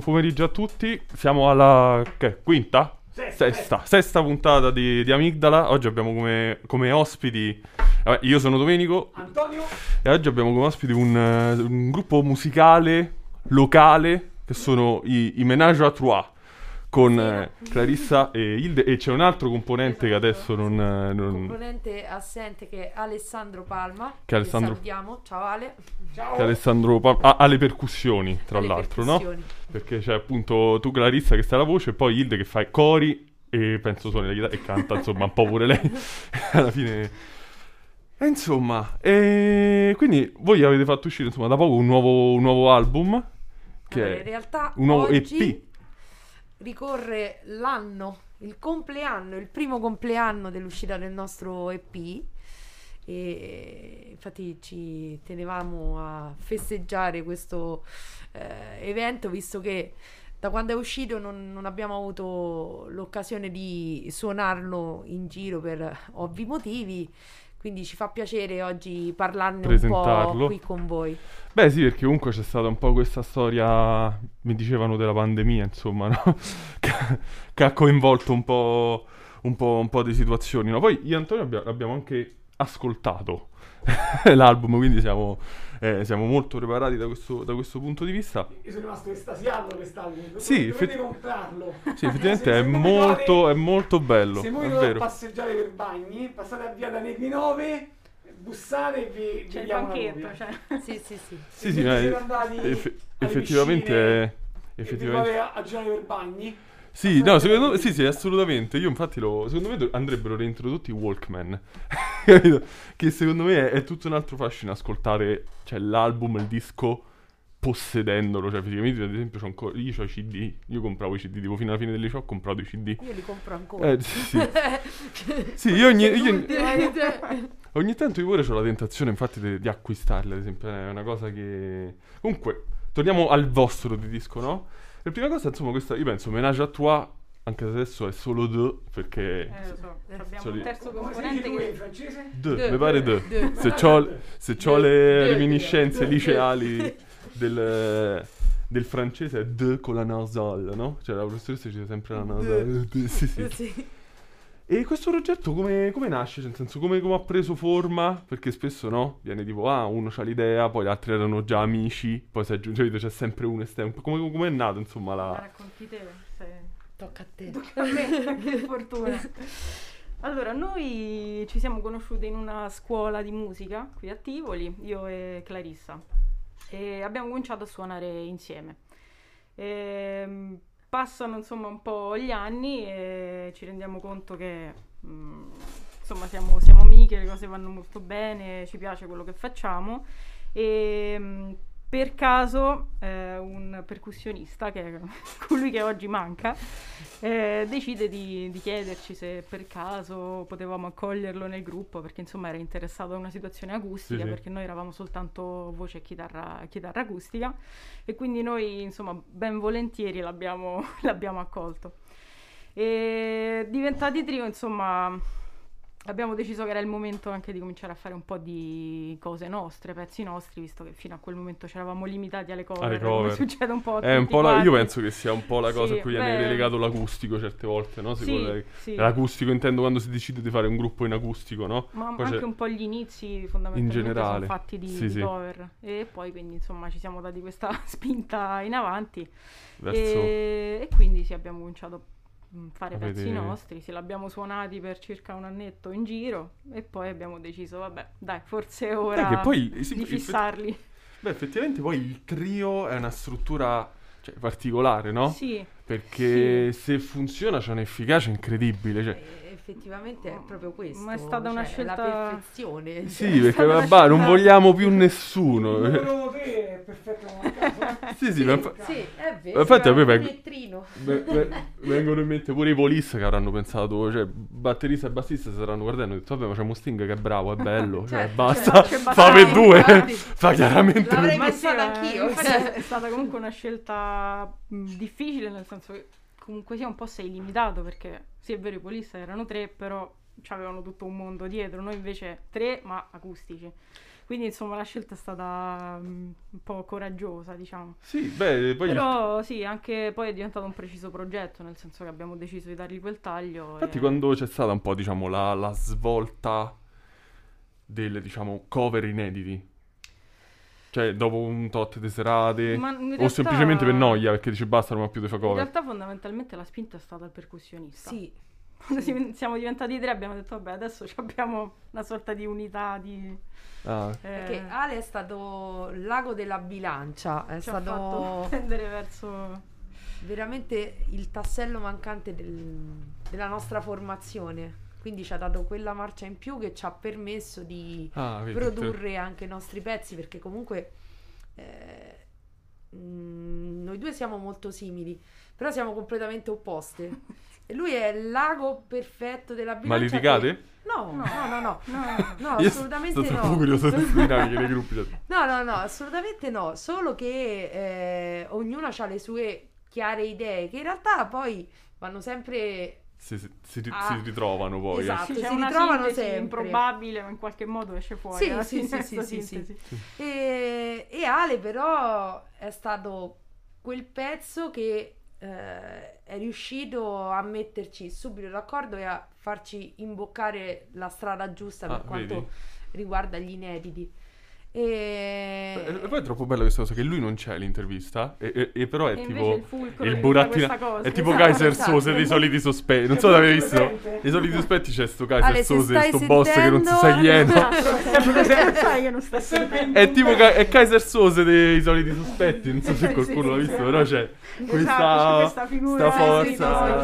buon pomeriggio a tutti, siamo alla che, quinta? Sesta, Sesta, sesta puntata di, di Amigdala. Oggi abbiamo come, come ospiti. vabbè, io sono Domenico Antonio, e oggi abbiamo come ospiti un, un gruppo musicale locale che sono i, i Ménage à Trois con eh, Clarissa e Hilde e c'è un altro componente che adesso non, eh, non- componente assente che è Alessandro Palma. Che Alessandro- salutiamo. Ciao Ale. ciao. che Alessandro Pa- ha, ha le percussioni tra Alle l'altro no? percussioni. Perché c'è appunto tu Clarissa che stai alla voce e poi Hilde che fa i cori e penso suoni la chitarra e canta insomma un po' pure lei alla fine e insomma e quindi voi avete fatto uscire insomma da poco un nuovo, un nuovo album che Allora, in realtà un nuovo oggi EP ricorre l'anno, il compleanno, il primo compleanno dell'uscita del nostro EP. E infatti ci tenevamo a festeggiare questo eh, evento visto che da quando è uscito non, non abbiamo avuto l'occasione di suonarlo in giro per ovvi motivi. Quindi ci fa piacere oggi parlarne un po' qui con voi. Beh sì, perché comunque c'è stata un po' questa storia, mi dicevano della pandemia, insomma, no? che, che ha coinvolto un po', un po', un po' di situazioni, no? Poi io e Antonio abbia- abbiamo anche ascoltato l'album, quindi siamo, eh, siamo molto preparati da questo, da questo punto di vista. Io sono rimasto estasiato quest'album. Sì, dovete effetti- comprarlo. Sì, effettivamente Se- è se molto, è molto bello, Se voi dovete passeggiare per bagni, passate a via da Negri 9, bussate e vi, C'è il banchetto, cioè. Sì, sì, sì. Sì, sì, è- andati eff- effettivamente è- effettivamente a, a girare per bagni. Sì, no, secondo me, sì, sì, assolutamente. Io infatti lo, secondo me andrebbero reintrodotti i Walkman. Che secondo me è, è tutto un altro fascino ascoltare, cioè, l'album, il disco possedendolo, cioè fisicamente ad esempio ancora, io ho i CD, io compravo i CD, tipo fino alla fine del liceo ho comprato i CD. Io li compro ancora. Eh, sì, sì. Io ogni, io- Ultimamente- ogni tanto io pure ho la tentazione infatti di, di acquistarli, ad esempio, è una cosa che... Comunque, torniamo al vostro di disco, no? La prima cosa, insomma, questa, io penso, Menage à Trois, anche se adesso è solo deux, perché... Eh, lo so, Eh, abbiamo solito. un terzo componente tu in che... francese? Deux, Deux. mi pare deux. Deux. Se c'ho, se c'ho le reminiscenze liceali del, del francese è deux con la nasale, no? Cioè la professoressa dice sempre la nasale. Sì, sì. Sì. E questo progetto come, come nasce? Cioè, nel senso, come, come ha preso forma? Perché spesso, no? Viene tipo, ah, uno c'ha l'idea, poi gli altri erano già amici, poi si aggiunge, c'è sempre uno esterno. Come, come è nato, insomma, La la... racconti te, se... Tocca a te. Tocca a me, che fortuna. Allora, noi ci siamo conosciute in una scuola di musica qui a Tivoli, io e Clarissa, e abbiamo cominciato a suonare insieme. Ehm, passano insomma un po' gli anni e ci rendiamo conto che mm, insomma siamo, siamo amiche, le cose vanno molto bene, ci piace quello che facciamo. E mm, per caso eh, un percussionista, che è colui che oggi manca, eh, decide di, di chiederci se per caso potevamo accoglierlo nel gruppo perché insomma era interessato a una situazione acustica Sì, sì. perché noi eravamo soltanto voce e chitarra, chitarra acustica e quindi noi insomma ben volentieri l'abbiamo, l'abbiamo accolto. E diventati trio insomma abbiamo deciso che era il momento anche di cominciare a fare un po' di cose nostre, pezzi nostri, visto che fino a quel momento ci eravamo limitati alle cover, Alle cover. succede un po' a È un po' la- io penso che sia un po' la cosa Sì, a cui viene relegato l'acustico certe volte, no? Sì, Secondo lei. sì. L'acustico intendo quando si decide di fare un gruppo in acustico, no? Ma Poi anche c'è- un po' gli inizi fondamentalmente In generale. sono fatti di, Sì, di sì. cover e poi quindi insomma ci siamo dati questa spinta in avanti verso... e, e quindi sì abbiamo cominciato fare Avete- pezzi nostri, sì l'abbiamo suonati per circa un annetto in giro e poi abbiamo deciso vabbè dai forse è ora Beh, che poi, sì, di fissarli. Beh, effettivamente poi il trio è una struttura cioè, particolare, no? Sì, Perché se funziona c'è un'efficacia incredibile. Cioè, Eh, effettivamente è proprio questo. Ma è stata una cioè, La scelta- perfezione. sì, perché stata una vabbè, non scelta- vogliamo più Il nessuno. numero 3 è perfetto sì, sì, ma infa- Sì, è vero. Ma infatti a me è un vengo- pietrino. Ve- ve- vengono in mente pure i Police che avranno pensato, cioè, batterista e bassista si saranno guardando e hanno detto, vabbè, ma c'è Musting che è bravo, è bello, cioè, Certo, basta, c'è fa per due, fa chiaramente L'avrei pensata anch'io. è stata comunque una scelta difficile, nel senso che comunque sia un po' sei limitato, perché sì è vero i polista erano tre, però avevano tutto un mondo dietro, noi invece tre ma acustici. Quindi insomma la scelta è stata mh, un po' coraggiosa, diciamo. Sì, beh, poi... Però sì, anche poi è diventato un preciso progetto, nel senso che abbiamo deciso di dargli quel taglio. Infatti e- quando c'è stata un po', diciamo, la, la svolta delle, diciamo, cover inediti, cioè, dopo un tot di serate, Ma in o realtà- semplicemente per noia, perché dici basta, non ho più di fa In cover. realtà fondamentalmente la spinta è stata il percussionista. Sì, Quando si- siamo diventati tre abbiamo detto vabbè adesso ci abbiamo una sorta di unità di... Ah, eh, perché Ale è stato l'ago della bilancia, è ci ha fatto stato tendere verso... veramente il tassello mancante del- della nostra formazione. Quindi ci ha dato quella marcia in più che ci ha permesso di ah, produrre anche i nostri pezzi perché comunque eh, mm, noi due siamo molto simili però siamo completamente opposte e lui è il lago perfetto della Ma bilancia litigate? che- no, no no no no No, assolutamente sto no curioso di dinamiche nei gruppi. cioè. no no no assolutamente no solo che eh, ognuno ha le sue chiare idee che in realtà poi vanno sempre Si, si- si Ah, si ritrovano poi. eh. esatto. Sì, si una ritrovano sempre. improbabile ma in qualche modo esce fuori Sì, alla sì, sì, sì, sì, sintesi. E, e Ale però è stato quel pezzo che eh, è riuscito a metterci subito d'accordo e a farci imboccare la strada giusta per Ah, quanto vedi? riguarda gli inediti. E E... poi è troppo bella questa cosa che lui non c'è l'intervista e, e- e però è E tipo il fulcro il cosa. è tipo Esatto, Kaiser esatto. Sose dei soliti sospetti non so se avete visto Presente? i soliti sospetti c'è sto Kaiser Ale, se Sose sto boss che non si sa chi è no? Esatto, sai che non sta è tipo Ka- è Kaiser Sose dei soliti sospetti non so se qualcuno Sì, l'ha visto però c'è Esatto, questa, c'è questa figura sta eh, forza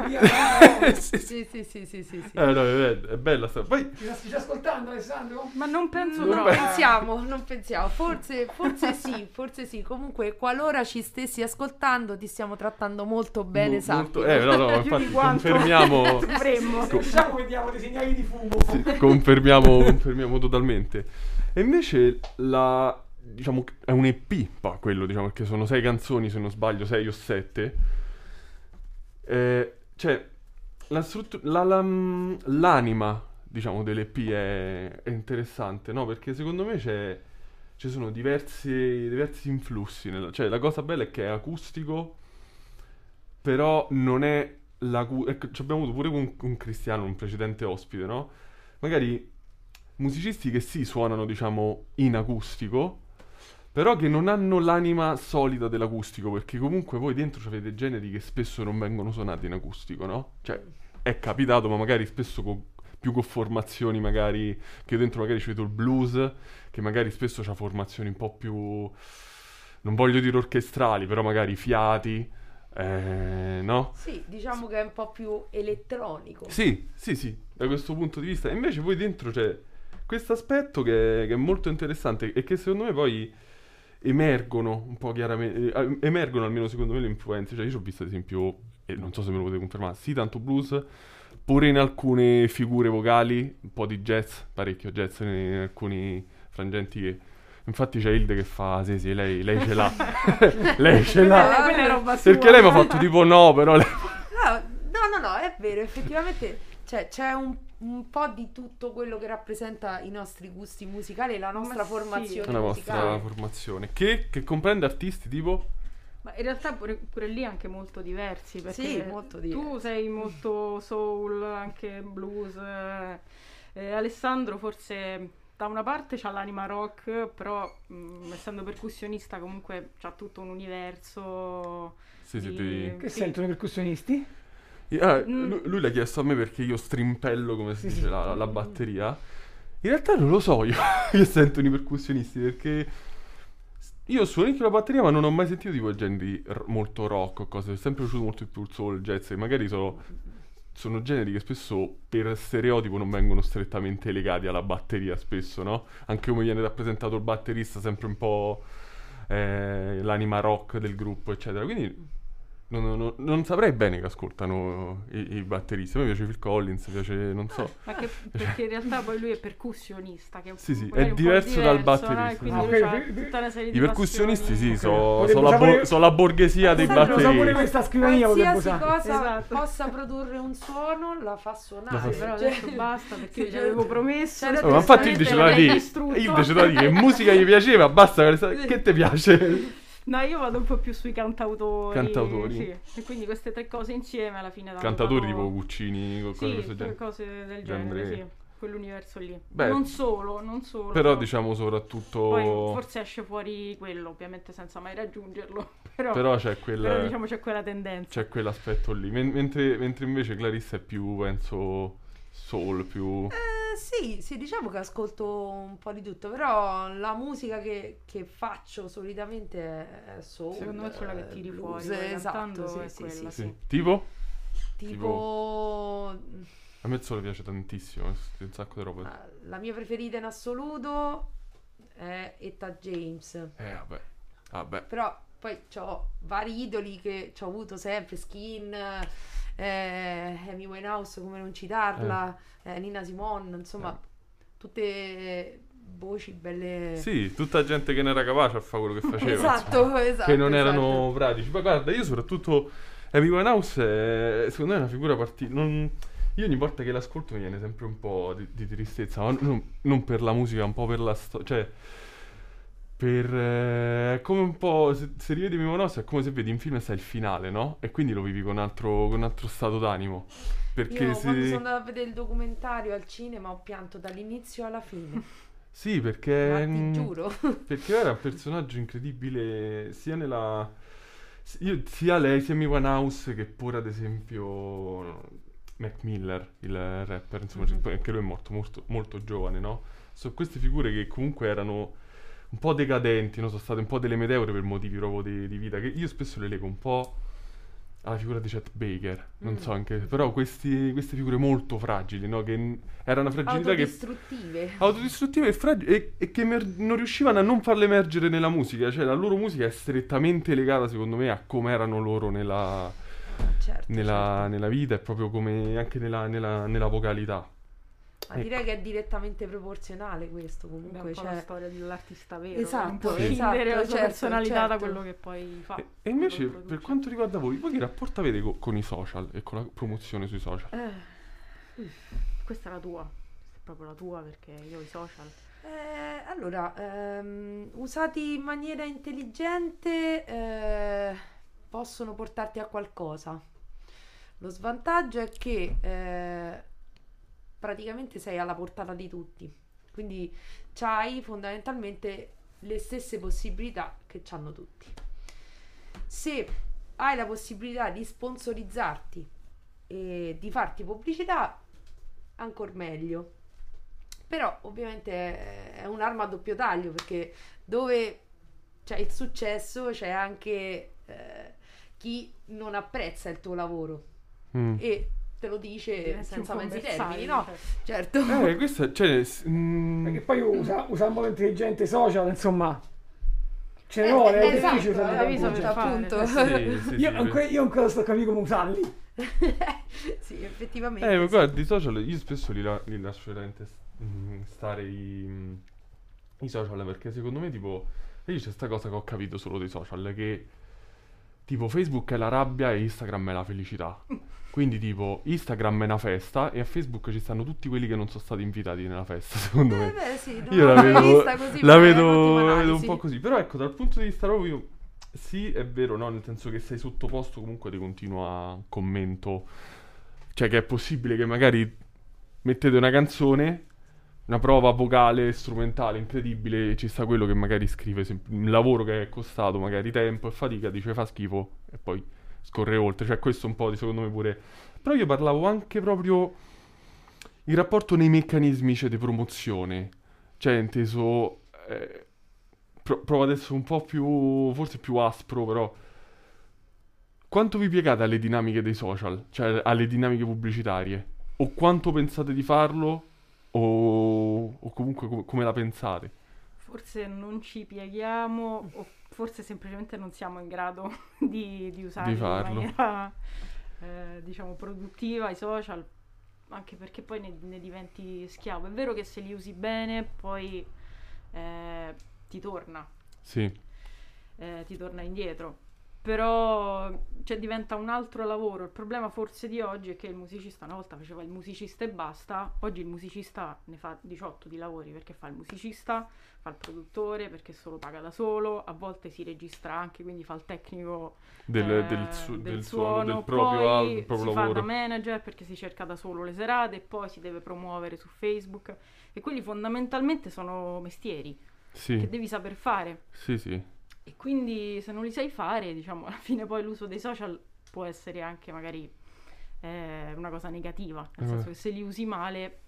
sì, sì, sì. Sì, sì, sì. Eh, no, è, bella sta poi Ti stai ascoltando Alessandro? Ma non penso Non proprio. pensiamo, non pensiamo. Forse, forse sì, forse sì. Comunque, qualora ci stessi ascoltando, ti stiamo trattando molto bene, mo- sappi. molto- eh no no infatti confermiamo dovremmo. Diciamo che diamo dei segnali di fumo. Sì, confermiamo, confermiamo totalmente. E invece la diciamo è un EP, pa, quello diciamo perché sono sei canzoni se non sbaglio, sei o sette. Eh, cioè la struttu- la- la- l'anima diciamo dell'EP è, è interessante, no? Perché secondo me c'è ci sono diversi, diversi influssi. nella- cioè la cosa bella è che è acustico, però non è l'acu- ecco, ci abbiamo avuto pure un, un cristiano, un precedente ospite, no? Magari musicisti che sì suonano, diciamo, in acustico, però che non hanno l'anima solida dell'acustico, perché comunque voi dentro avete generi che spesso non vengono suonati in acustico, no? Cioè, è capitato, ma magari spesso con- più con formazioni, magari, che dentro magari ci vedo il blues, che magari spesso ha formazioni un po' più, non voglio dire orchestrali, però magari fiati, eh, no? Sì, diciamo che è un po' più elettronico. Sì, sì, sì, da questo punto di vista. E invece poi dentro c'è questo aspetto che, che è molto interessante e che secondo me poi emergono un po' chiaramente, eh, emergono almeno secondo me le influenze. Cioè io ho visto ad esempio, e non so se me lo potete confermare, sì tanto blues, pure in alcune figure vocali, un po' di jazz, parecchio jazz in alcuni frangenti che... Infatti c'è Hilde che fa, sì sì, lei, lei ce l'ha, lei ce l'ha. Quella, quella è roba sua. Perché lei mi ha fatto tipo no, però lei... No, no, no, no, è vero, effettivamente cioè, c'è un, un po' di tutto quello che rappresenta i nostri gusti musicali e la nostra sì. formazione È la vostra musicale. formazione. Che, che comprende artisti tipo... Ma in realtà pure, pure lì anche molto diversi, perché Sì, molto tu diversi. sei molto soul, anche blues. eh, eh, Alessandro forse da una parte c'ha l'anima rock, però mh, essendo percussionista comunque c'ha tutto un universo. Sì, di- siete... Che sì. sentono i percussionisti? Ah, Mm. lui, lui l'ha chiesto a me perché io strimpello, come si Sì, dice, sì. la, la batteria. In realtà non lo so io, io sento i percussionisti perché Io suono anche la batteria, ma non ho mai sentito tipo generi r- molto rock o cose. Mi è sempre piaciuto molto più il soul, il jazz. E magari sono, sono generi che spesso per stereotipo non vengono strettamente legati alla batteria, spesso, no? Anche come viene rappresentato il batterista, sempre un po' eh, l'anima rock del gruppo, eccetera. Quindi non, non- non saprei bene che ascoltano i, i batteristi. A me piace Phil Collins, piace, non so. Ma che, perché in realtà poi lui è percussionista, che Sì, sì, è po' diverso dal diverso, no? batterista. Quindi Ah, lui ok, ha per- tutta una serie di I percussionisti, sì, passioni. sono Potrebbe la, bo- so la borghesia dei pure batteristi. questa scrivania Qualsiasi usare. cosa Esatto. possa produrre un suono la fa suonare. La fa- però Cioè- adesso basta perché Sì, ci avevo promesso. C'era Oh, ma infatti il l'hai dire, distrutto. il che musica gli piaceva, basta, che ti piace? No, io vado un po' più sui cantautori. Cantautori? Sì. E quindi queste tre cose insieme alla fine proprio- tipo Guccini, co- cose Sì, genere. cose del genere, Re. sì. Quell'universo lì. Beh, non solo, non solo. Però diciamo soprattutto... Poi forse esce fuori quello, ovviamente senza mai raggiungerlo. Però, Però c'è quel... però diciamo c'è quella tendenza. C'è quell'aspetto lì. Men- mentre, mentre invece Clarissa è più, penso, soul, più... Eh, sì, sì, diciamo che ascolto un po' di tutto, però la musica che, che faccio solitamente è soul. Secondo me è quella che eh, tiri blues, fuori, esatto, sì, è sì, quella, sì. Tipo? Tipo A me il sole piace tantissimo, un sacco di roba. ah, la mia preferita in assoluto è Etta James. Eh, vabbè. Vabbè. Però poi ho vari idoli che ho avuto sempre, Skin, eh, Amy Winehouse, come non citarla, eh, Nina Simone, insomma, tutte voci belle... Sì, tutta gente che ne era capace a fare quello che faceva. insomma. esatto, esatto. che non esatto. erano pratici. Ma guarda, io soprattutto Amy Winehouse è, secondo me è una figura particolare. Io ogni volta che l'ascolto mi viene sempre un po' di, di tristezza, ma non, non per la musica, un po' per la storia. Cioè, per... eh, è come un po'... Se, se rivedi Winehouse è come se vedi in film e sai il finale, no? E quindi lo vivi con un altro, con un altro stato d'animo. Perché Io se... quando sono andata a vedere il documentario al cinema ho pianto dall'inizio alla fine, Sì, perché... ma ti giuro. Perché era un personaggio incredibile sia nella... io- sia lei, sia Amy Winehouse che pure ad esempio Mac Miller, il rapper, insomma, Mhm. cioè, anche lui è morto molto, molto giovane, no? Sono queste figure che comunque erano un po' decadenti, no? Sono state un po' delle meteore per motivi proprio di, di vita, che io spesso le leggo un po' alla figura di Chet Baker, non Mm. so anche, però questi- queste figure molto fragili, no? Che era una fragilità che Autodistruttive. autodistruttive e, e- e che emer- non riuscivano a non farle emergere nella musica. Cioè, la loro musica è strettamente legata, secondo me, a come erano loro nella, Certo, nella- certo. nella vita e proprio come anche nella, nella- nella vocalità. Ma direi che è direttamente proporzionale questo È un comunque. po' cioè- la storia dell'artista vero. Esatto, Sì. scindere la esatto, sua certo, personalità da certo. quello che poi fa. E, e invece, per quanto riguarda voi, voi che rapporto avete co- con i social e con la promozione sui social? Eh. Questa è la tua, questa è proprio la tua perché io ho i social. Eh, allora, ehm, usati in maniera intelligente eh, possono portarti a qualcosa. Lo svantaggio è che eh, praticamente sei alla portata di tutti, quindi hai fondamentalmente le stesse possibilità che hanno tutti. Se hai la possibilità di sponsorizzarti e di farti pubblicità, ancora meglio. Però ovviamente è- un'arma a doppio taglio perché dove c'è il successo c'è anche eh, chi non apprezza il tuo lavoro Mm. e te lo dice senza mezzi termini, no? cioè. Certo. Eh, questo cioè, mm, Perché poi usa, usa in modo intelligente social, insomma. Ce ne Eh, vuole, eh, è difficile esatto, modo saper fare, appunto. sì, sì, Io sì, ancora, io ancora sto capendo come usarli. sì, effettivamente. Eh, ma sì. guardi, i social, io spesso li, la- li lascio veramente mm, stare i, i social perché secondo me, tipo, io c'è sta cosa che ho capito solo dei social, che tipo Facebook è la rabbia e Instagram è la felicità. Quindi tipo Instagram è una festa e a Facebook ci stanno tutti quelli che non sono stati invitati nella festa, secondo Eh, me. beh, sì, Io la vedo, la vedo, la vedo un po' così. Però ecco, dal punto di vista proprio, sì, è vero, no? Nel senso che sei sottoposto comunque di continuo commento. Cioè che è possibile che magari mettete una canzone, una prova vocale, strumentale, incredibile, e ci sta quello che magari scrive sem- un lavoro che è costato magari tempo e fatica, dice fa schifo e poi scorre oltre. Cioè questo un po' di secondo me pure... Però io parlavo anche proprio il rapporto nei meccanismi cioè, di promozione. Cioè, inteso... eh, pro- provo ad essere un po' più, forse più aspro, però... Quanto vi piegate alle dinamiche dei social? Cioè, alle dinamiche pubblicitarie? O quanto pensate di farlo? O, o comunque com- come la pensate? Forse non ci pieghiamo o forse semplicemente non siamo in grado di, di usarli Di in maniera, eh, diciamo, produttiva i social, anche perché poi ne, ne diventi schiavo. È vero che se li usi bene poi eh, ti torna, Sì, eh, ti torna indietro. Però cioè, diventa un altro lavoro. Il problema forse di oggi è che il musicista una volta faceva il musicista e basta, oggi il musicista ne fa 18 di lavori perché fa il musicista, fa il produttore perché solo paga da solo, a volte si registra anche, quindi fa il tecnico del, eh, del, su- del del suono, del suono, proprio poi del proprio si fa lavoro. da manager perché si cerca da solo le serate, poi si deve promuovere su Facebook e quelli fondamentalmente sono mestieri che Sì, devi saper fare. sì, sì. E quindi se non li sai fare, diciamo, alla fine poi l'uso dei social può essere anche magari eh, una cosa negativa, nel Eh. senso che se li usi male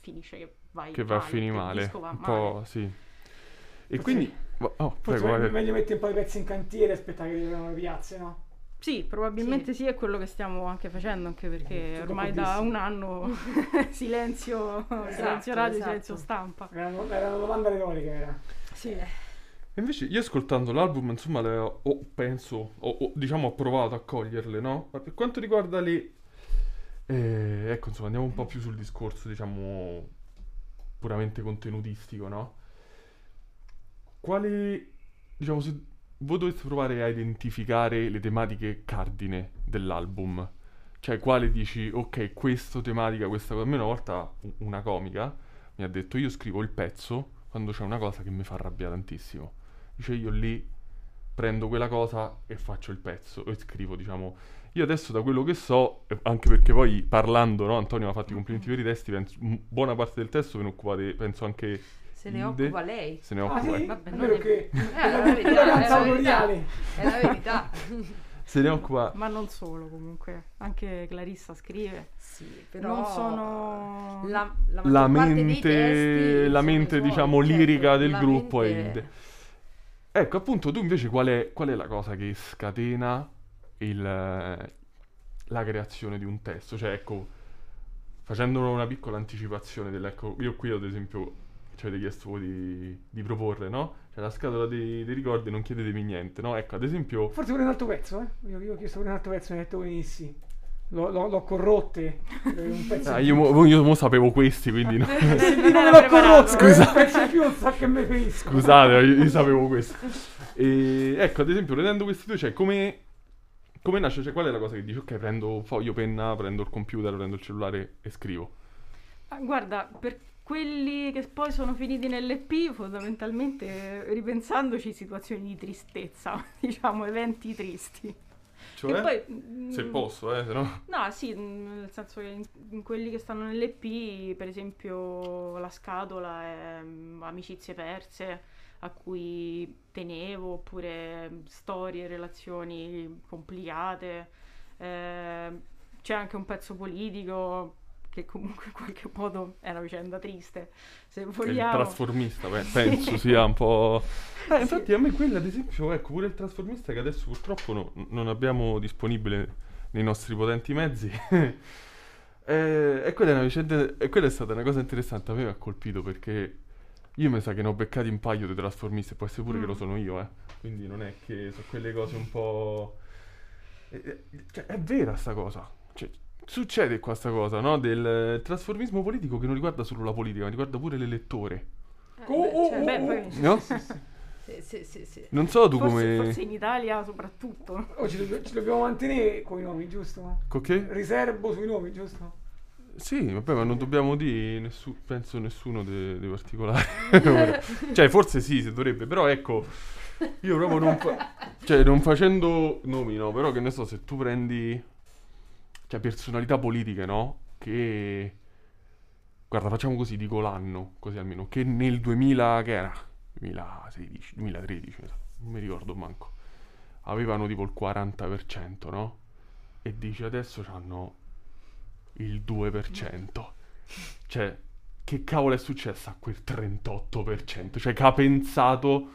finisce che vai Che va a male, finire male. va Un male. po', sì. E Forse- quindi... Oh, Forse prego, è meglio mettere un po' di pezzi in cantiere e aspettare che arrivino le piazze, no? Sì, probabilmente sì. è quello che stiamo anche facendo, anche perché Tutto ormai da un anno silenzio, silenzio radio, esatto. silenzio stampa. Era, una- era una domanda retorica, era. Sì. Invece io ascoltando l'album, insomma, le ho, ho- penso, ho, ho- diciamo, ho provato a coglierle, no? Ma per quanto riguarda le... eh, ecco, insomma, andiamo un po' più sul discorso, diciamo, puramente contenutistico, no? Quali, diciamo, se voi doveste provare a identificare le tematiche cardine dell'album, cioè quale dici, ok, questa tematica, questa cosa... A me una volta una comica mi ha detto, io scrivo il pezzo quando c'è una cosa che mi fa arrabbiare tantissimo. Dice io lì prendo quella cosa e faccio il pezzo e scrivo, diciamo. Io adesso da quello che so, anche perché poi parlando, no, Antonio mi ha fatto i complimenti per i testi, penso, buona parte del testo ve ne occupate, penso anche Se ne occupa lei. se ne Ah, occupa, sì? eh. Vabbè, È non è- che... Eh, è la verità, è la verità. È la verità. se ne occupa Ma non solo comunque, anche Clarissa scrive. sì, però Non sono... la, la, la maggior parte dei mente, testi la mente diciamo certo, lirica del la gruppo è mente- Ide. Ecco, appunto, tu invece qual è, qual è la cosa che scatena il, la creazione di un testo? Cioè, ecco, facendo una piccola anticipazione dell'ecco, io qui ad esempio ci avete chiesto di, di proporre, no? Cioè la scatola dei, dei ricordi, non chiedetemi niente, no? Ecco, ad esempio, Forse pure un altro pezzo, eh? Io, io ho chiesto pure un altro pezzo, mi ha detto venissi. L'ho, l'ho, l'ho corrotte. eh, Un pezzo ah, io, mo, io mo sapevo questi, quindi no. Se non Era l'ho corrotto, Scusa. un pezzo in più non sa che mi ferisco. Scusate, io, io sapevo questo. E ecco, ad esempio, vedendo questi due, cioè, come, come nasce? Cioè, qual è la cosa che dici? Ok, prendo foglio, penna, prendo il computer, prendo il cellulare e scrivo. Ah, Guarda, per quelli che poi sono finiti nell'EP, fondamentalmente ripensandoci situazioni di tristezza, diciamo eventi tristi. Cioè, poi, mm, se posso, eh, se no... No, sì, mm, nel senso che in, in quelli che stanno nell'EP, per esempio, la scatola è mm, amicizie perse a cui tenevo, oppure mm, storie, relazioni complicate. Eh, c'è anche un pezzo politico che comunque in qualche modo è una vicenda triste, se Il vogliamo. trasformista, beh, Sì. penso sia un po'... Eh, Sì. infatti a me quello, ad esempio, ecco, pure il trasformista che adesso purtroppo no- non abbiamo disponibile nei nostri potenti mezzi. Eh, e quella è una vicenda... E quella è stata una cosa interessante, a me mi ha colpito perché io mi sa che ne ho beccati un paio di trasformisti, può essere pure che Mm. lo sono io, eh. Quindi non è che sono quelle cose un po'... Eh, eh, Cioè, è vera sta cosa. Cioè, succede qua sta cosa, no? Del trasformismo politico che non riguarda solo la politica, ma riguarda pure l'elettore. Eh. Non so tu forse, come... forse in Italia soprattutto. Oh, ci, dobbiamo, ci dobbiamo mantenere con i nomi, giusto? Con che? Riservo sui nomi, giusto? Sì, vabbè, ma non dobbiamo dire nessu- penso nessuno dei dei particolari. Cioè, forse sì, si dovrebbe, però ecco, io proprio non fa- cioè, non facendo nomi, no, però che ne so, se tu prendi cioè personalità politiche, no? Che guarda, facciamo così, dico l'anno, così almeno, che nel 2000 che era? 2016, 2013, mi sa, non mi ricordo manco. Avevano tipo il 40%, no? E dici adesso hanno il 2%. Cioè, che cavolo è successo a quel 38%? Cioè, che ha pensato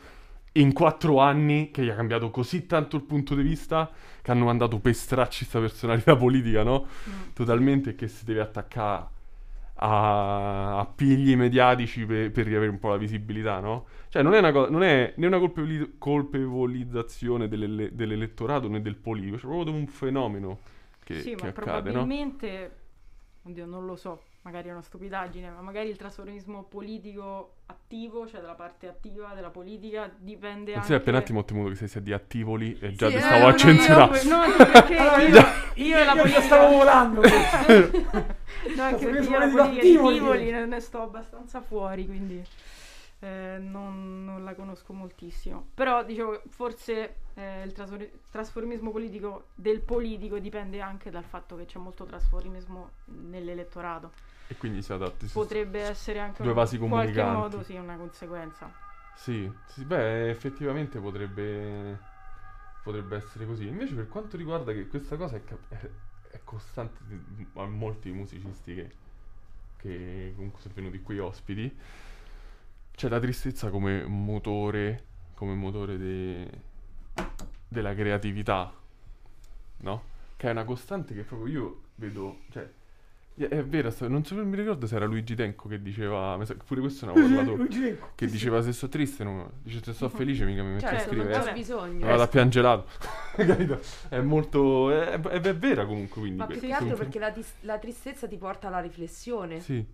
in quattro anni che gli ha cambiato così tanto il punto di vista che hanno mandato per stracci sta personalità politica, no? Mm. Totalmente che si deve attaccare a, a pigli mediatici per, per riavere un po' la visibilità, no? Cioè non è, una co- non è né una colpevoli- colpevolizzazione dell'ele- dell'elettorato né del politico, c'è proprio un fenomeno che, sì, che accade, no? probabilmente, oddio, non lo so, magari è una stupidaggine, ma magari il trasformismo politico attivo, cioè della parte attiva della politica, dipende anche... sei appena attimo temuto che sei sia di attivoli e già Sì, ti eh, stavo no, a no, censurare. No, no, perché Allora, io, io- io e la io politica... stavo volando. No, anche perché io la politica di attivo, Tivoli direi. ne, ne sto abbastanza fuori, quindi eh, non, non la conosco moltissimo. Però dicevo, forse eh, il trasfor- trasformismo politico del politico dipende anche dal fatto che c'è molto trasformismo nell'elettorato. E quindi si adatta. si- Potrebbe essere anche Due in vasi qualche comunicanti. modo sì, una conseguenza. Sì, sì, beh, effettivamente potrebbe, potrebbe essere così. Invece, per quanto riguarda che questa cosa è, cap- è- è costante a molti musicisti che, che comunque sono venuti qui ospiti, c'è la tristezza come motore, come motore de- della creatività, no? Che è una costante che proprio io vedo, cioè, è vero, non so, non mi ricordo se era Luigi Tenco che diceva, pure questo ne avevo parlato che diceva se sto triste, no, dice se sto felice mica mi metto a Certo, non scrivere. c'è vabbè. bisogno. Vado a piangelato. Capito? È molto. È, è- è vera comunque. Quindi Ma più che altro perché la, dis- la tristezza ti porta alla riflessione, Sì,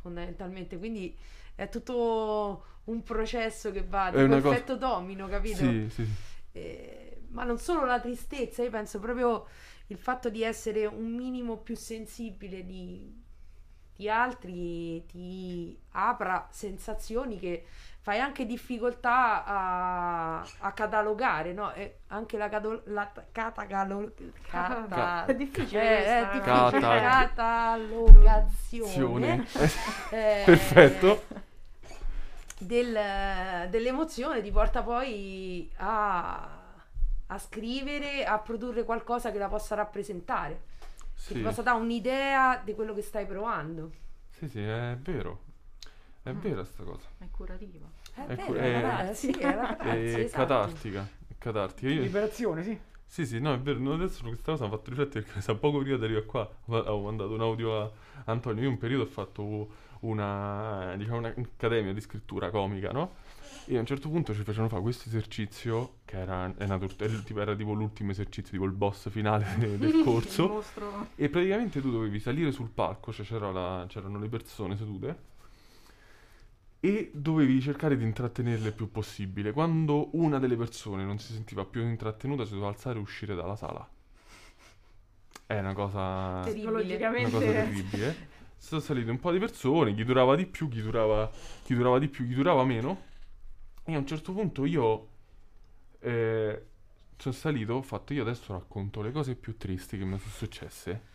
fondamentalmente. Quindi è tutto un processo che va, È tipo una cosa- effetto domino, capito? sì, sì. sì. Eh, ma non solo la tristezza, io penso proprio il fatto di essere un minimo più sensibile di, di altri ti apra sensazioni che fai anche difficoltà a, a catalogare, no? E anche la, cado- la catagalo- cata- È difficile eh, è questa. difficile, Cata- catalogazione eh, Perfetto. del- dell'emozione ti porta poi a, a scrivere, a produrre qualcosa che la possa rappresentare, che ti Sì. possa dare un'idea di quello che stai provando. sì, sì, è vero. È Mm. vera sta cosa. È curativa. È Ecco, vero, è- ragazzi, sì, è È esatto. catartica. È catartica. Io, Liberazione, sì. sì, sì, no, è vero. no, adesso questa cosa mi ha fatto riflettere perché sa poco prima di arrivare qua ho ho mandato un audio a Antonio. Io un periodo ho fatto una, diciamo, un'accademia di scrittura comica, no? E a un certo punto ci facevano fare questo esercizio che era, è una tor- è- tipo- era tipo l'ultimo esercizio, tipo il boss finale de- del corso. E praticamente tu dovevi salire sul palco, cioè c'era la- c'erano le persone sedute e dovevi cercare di intrattenerle il più possibile. Quando una delle persone non si sentiva più intrattenuta, si doveva alzare e uscire dalla sala. È una cosa, Terribile. una cosa Psicologicamente terribile. Sono salite un po' di persone, chi durava di più, chi durava, chi durava di più, chi durava meno. E a un certo punto io eh, sono salito, ho fatto io adesso racconto le cose più tristi che mi sono successe.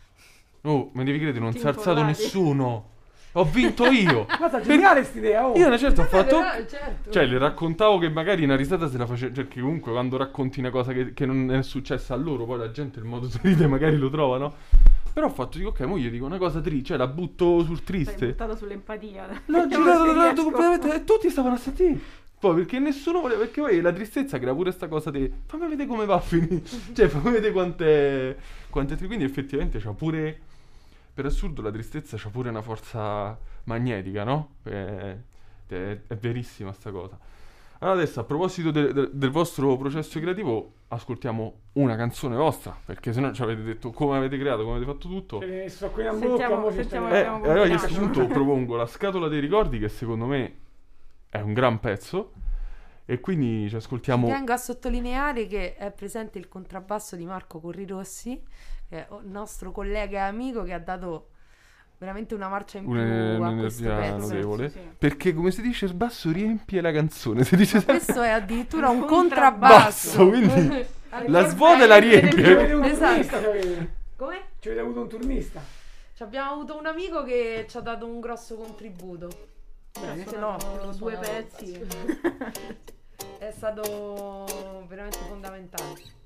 Oh, mi devi credere, non si è alzato nessuno. Ho vinto io. Guarda, geniale quest'idea, oh. Io una certa ho fatto... Eh, certo. Cioè, le raccontavo che magari una risata se la facevo. Cioè, che comunque quando racconti una cosa che, che non è successa a loro, poi la gente il modo di ridere magari lo trova, no? Però ho fatto, dico, ok, mo io dico una cosa triste, cioè la butto sul triste. sull'empatia. L'ho Vediamo girato se dall'altro riesco. completamente e tutti stavano a sentire. Poi perché nessuno voleva, perché poi la tristezza crea pure sta cosa di fammi vedere come va a finire. cioè, fammi vedere quante quante quindi effettivamente c'ha pure per assurdo la tristezza c'ha pure una forza magnetica, no? È, è- è verissima sta cosa. Allora adesso a proposito de- de- del vostro processo creativo ascoltiamo una canzone vostra, perché se no ci avete detto come avete creato, come avete fatto tutto. Ce ne sto qui bocca, Sentiamo- mo ci sentiamo- stai- Eh, allora io a questo punto propongo la scatola dei ricordi che secondo me è un gran pezzo e quindi ci ascoltiamo Tengo a sottolineare che è presente il contrabbasso di Marco Corrirossi, che è un nostro collega e amico che ha dato veramente una marcia in più Un- a questo un'energia pezzo. notevole. Sì, sì. perché come si dice il basso riempie la canzone, si dice sempre Questo è addirittura un Un contrabbasso. basso, quindi la svuota e la riempie. Esatto. turnista, ci avete. Come? Ci avete avuto un turnista. Ci abbiamo avuto un amico che ci ha dato un grosso contributo. Bene. Sono lo due pezzi. È stato veramente fondamentale.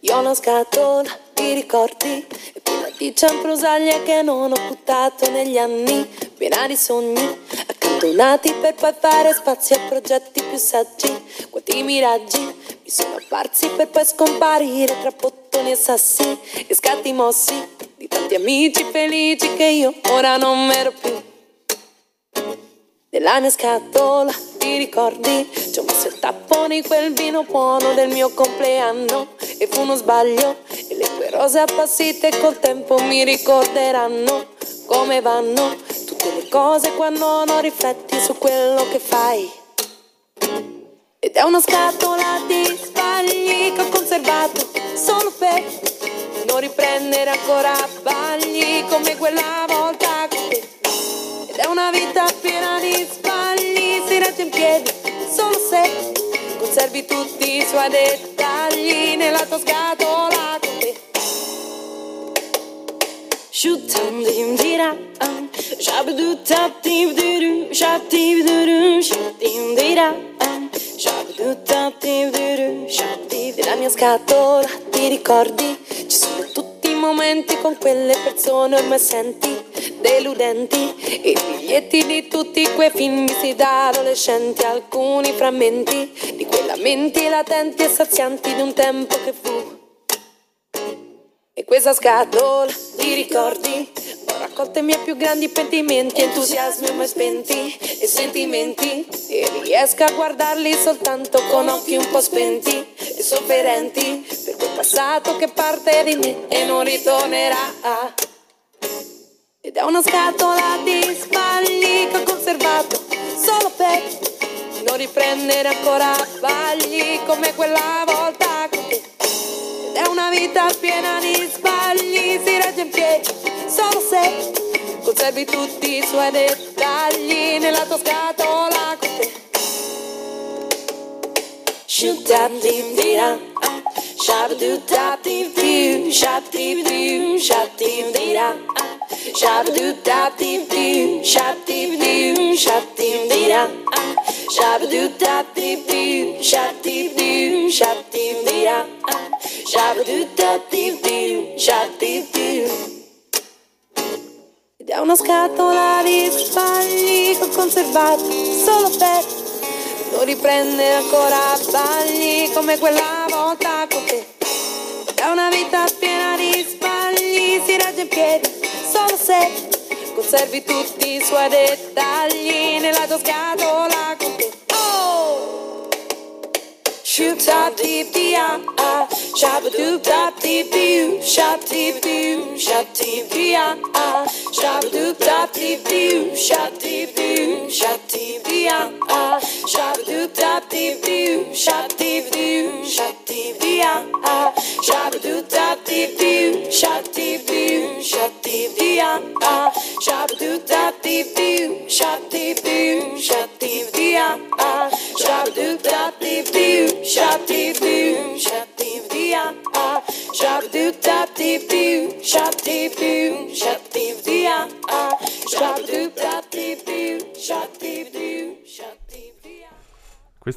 Io ho una scatola di ricordi e piena di cianfrusaglia che non ho buttato negli anni, piena di sogni, accanto Siamo nati per poi fare spazio a progetti più saggi. Quanti miraggi mi sono apparsi per poi scomparire tra bottoni e sassi e scatti mossi di tanti amici felici che io ora non m'ero più. Nella mia scatola ti ricordi? Ci ho messo il tappone quel vino buono del mio compleanno e fu uno sbaglio e le tue rose appassite col tempo mi ricorderanno come vanno tutte le cose quando non rifletti su quello che fai. Ed è una scatola di sbagli che ho conservato solo per non riprendere ancora sbagli come quella volta è una vita piena di sbagli, si regge in piedi solo se conservi tutti i suoi dettagli nella tua scatola con te. Shoot-tam dim dira shabadu tap dim duru shab dim duru shab dim dira shabadu tap dim duru shab dim Nella mia scatola ti ricordi? Ci sono tutti momenti con quelle persone ormai senti deludenti i biglietti di tutti quei film visti da adolescenti alcuni frammenti di quei lamenti latenti e sazianti di un tempo che fu. E questa scatola di ricordi raccolto i miei più grandi pentimenti, entusiasmi mai spenti e sentimenti e riesco a guardarli soltanto con occhi un po' spenti e sofferenti per quel passato che parte di me e non ritornerà. Ed è una scatola di sbagli che ho conservato solo per non riprendere ancora sbagli come quella volta con te. Ed è una vita piena di sbagli, si regge in piedi solo se conservi tutti i suoi dettagli nella tua scatola con te. Shoot tap dim dira, shabba doo tap dim doo, shab dim doo, shab dim dira, shabba doo tap dim doo, shab dim doo, shab dim dira, shabba doo tap dim doo, shab dim doo, shab dim dira, shabba doo tap dim doo, shab dim doo. È una scatola di sbagli che ho conservato solo per non riprendere ancora sbagli come quella volta con te. È una vita piena di sbagli, si regge in piedi solo se conservi tutti i suoi dettagli nella tua scatola con te. Shoop top deep dee ah Shop a doop top deep dee you Shop deep dee you Shop deep dee ah Shop a doop top deep dee you Shop deep dee you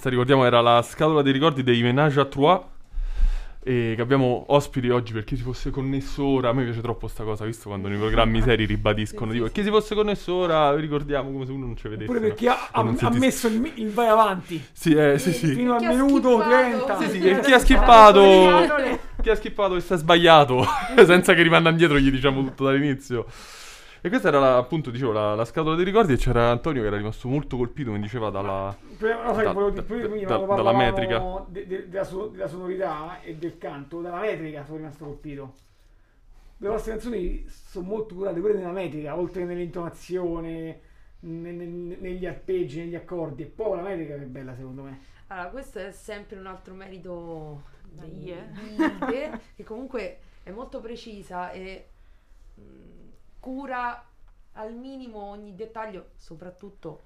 Questa ricordiamo era la scatola dei ricordi dei Menage à Trois. E che abbiamo ospiti oggi per chi si fosse connesso ora. A me piace troppo sta cosa, visto quando nei programmi seri ribadiscono. Dico, chi si fosse connesso ora, vi ricordiamo come se uno non ci vedesse. Oppure per chi ha, ha- ha messo il, il vai avanti Sì, eh, sì, sì. fino al minuto skippato? 30. Sì, sì, che- chi ha scatole. chi ha skippato e si è sbagliato senza che rimanda indietro gli diciamo tutto dall'inizio e questa era la- appunto dicevo la, la scatola dei ricordi e c'era Antonio che era rimasto molto colpito mi diceva dalla Prima- no, sai, Da- da- prima da- dalla metrica. de- de- della, so- della sonorità e del canto, dalla metrica sono rimasto colpito. Le vostre canzoni sono molto curate pure nella metrica, oltre che nell'intonazione, ne- ne- negli arpeggi, negli accordi. E poi la metrica che è bella secondo me. Allora, questo è sempre un altro merito di Ie. di Ide, che comunque è molto precisa e mh, cura al minimo ogni dettaglio, soprattutto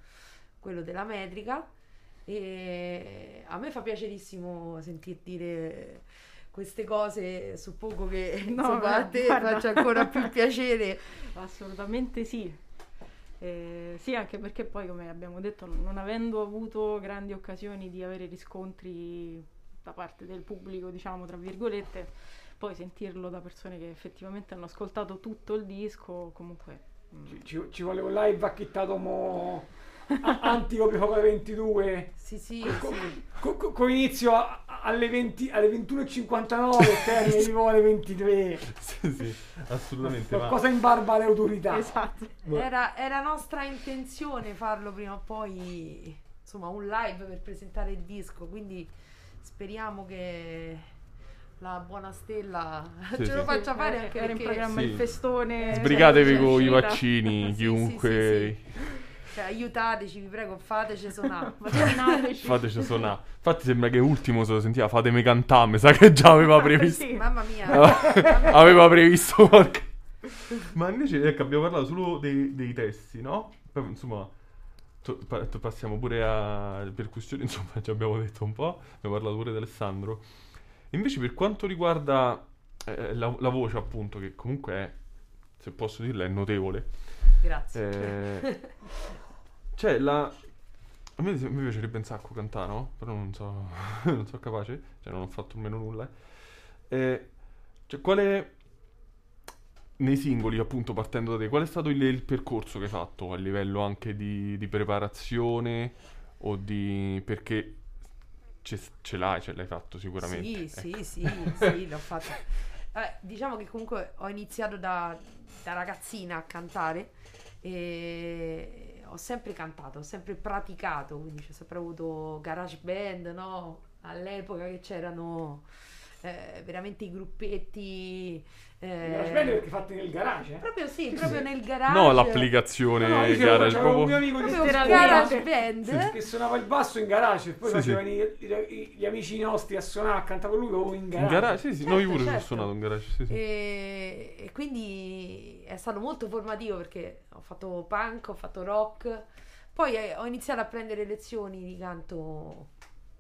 quello della metrica. E a me fa piacerissimo sentir dire queste cose, suppongo che No, insomma, a te guarda. faccia ancora più piacere. Assolutamente sì. Eh, sì, anche perché poi, come abbiamo detto, non non avendo avuto grandi occasioni di avere riscontri da parte del pubblico, diciamo, tra virgolette, poi sentirlo da persone che effettivamente hanno ascoltato tutto il disco, comunque... mm, Ci, ci, vuole un live acchittato mo... a- anticoprifuoco alle 22 Sì, sì, con, sì. con- con- con inizio a- alle, 20 alle 21.59 e termine tipo alle 23 sì, sì, assolutamente. ma- qualcosa in barba alle autorità Esatto. Era, era nostra intenzione farlo prima o poi, insomma, un live per presentare il disco, quindi speriamo che la buona stella Sì, ce lo sì. faccia fare anche era in perché programma Sì. il festone. Sbrigatevi cioè, con i vaccini, Sì, chiunque. sì, sì, cioè, aiutateci, vi prego, fateci suonare. Fateci suonare. Infatti sembra che ultimo se lo sentiva, fatemi cantare, mi sa che già aveva previsto. Sì. Mamma mia. aveva previsto qualche... Ma invece, ecco, abbiamo parlato solo dei, dei testi, no? Poi, insomma, to- pa- to- passiamo pure a percussioni, insomma, ci abbiamo detto un po', abbiamo parlato pure di Alessandro. Invece per quanto riguarda eh, la, la voce, appunto, che comunque è, se posso dirla, è notevole. Grazie. Eh, cioè, la... A me, mi piacerebbe un sacco cantare, no? Però non so, non so capace, cioè non ho fatto nemmeno nulla. Eh, cioè, quale... Nei singoli, appunto, partendo da te, qual è stato il, il percorso che hai fatto a livello anche di, di preparazione o di... perché ce, ce l'hai, ce l'hai fatto sicuramente. Sì, ecco. sì, sì, sì, l'ho fatto. Eh, diciamo che comunque ho iniziato da, da ragazzina a cantare e ho sempre cantato, ho sempre praticato, quindi ho sempre avuto garage band, no? All'epoca che c'erano eh, veramente i gruppetti. eh, garage perché fatti nel garage eh? proprio sì, Sì, proprio sì. nel garage. No, l'applicazione No, no, Garage, c'avevo un mio proprio... amico che, Proprio Letteralmente. garage band. che suonava il basso in garage e poi Sì, facevano i- i- gli amici nostri a suonare a cantare con lui o in In garage, garage, sì, sì, Certo, noi pure certo. suonato in garage, sì, sì. E, e quindi è stato molto formativo perché ho fatto punk, ho fatto rock, poi eh, ho iniziato a prendere lezioni di canto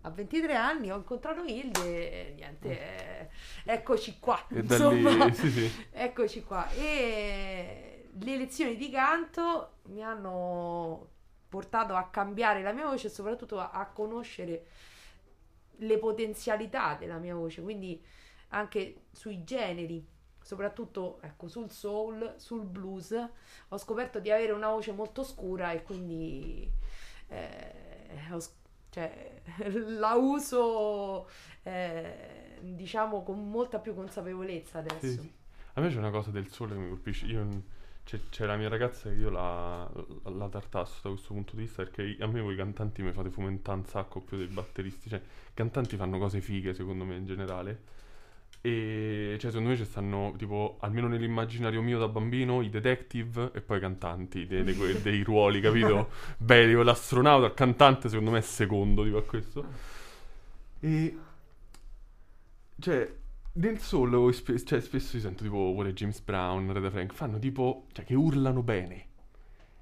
a 23 anni, ho incontrato Hilde e niente, eh, eccoci qua, insomma, lì, sì, sì. eccoci qua. E le lezioni di canto mi hanno portato a cambiare la mia voce e soprattutto a, a conoscere le potenzialità della mia voce, quindi anche sui generi, soprattutto ecco, sul soul, sul blues, ho scoperto di avere una voce molto scura e quindi eh, ho s- cioè, la uso eh, diciamo con molta più consapevolezza adesso. Sì, sì. A me c'è una cosa del sole che mi colpisce. Io, c'è, c'è la mia ragazza che io la, la, la tartasso da questo punto di vista perché a me voi cantanti mi fate fomentare un sacco più dei batteristi. Cioè, i cantanti fanno cose fighe secondo me in generale. E cioè, secondo me ci stanno, tipo, almeno nell'immaginario mio da bambino, i detective e poi i cantanti dei, dei- dei ruoli, capito? Beh, tipo, l'astronauta, il cantante, secondo me è secondo, tipo, a questo. E cioè, nel solo, spe- cioè, spesso io sento tipo pure James Brown, Reda Frank, fanno tipo, cioè, che urlano bene.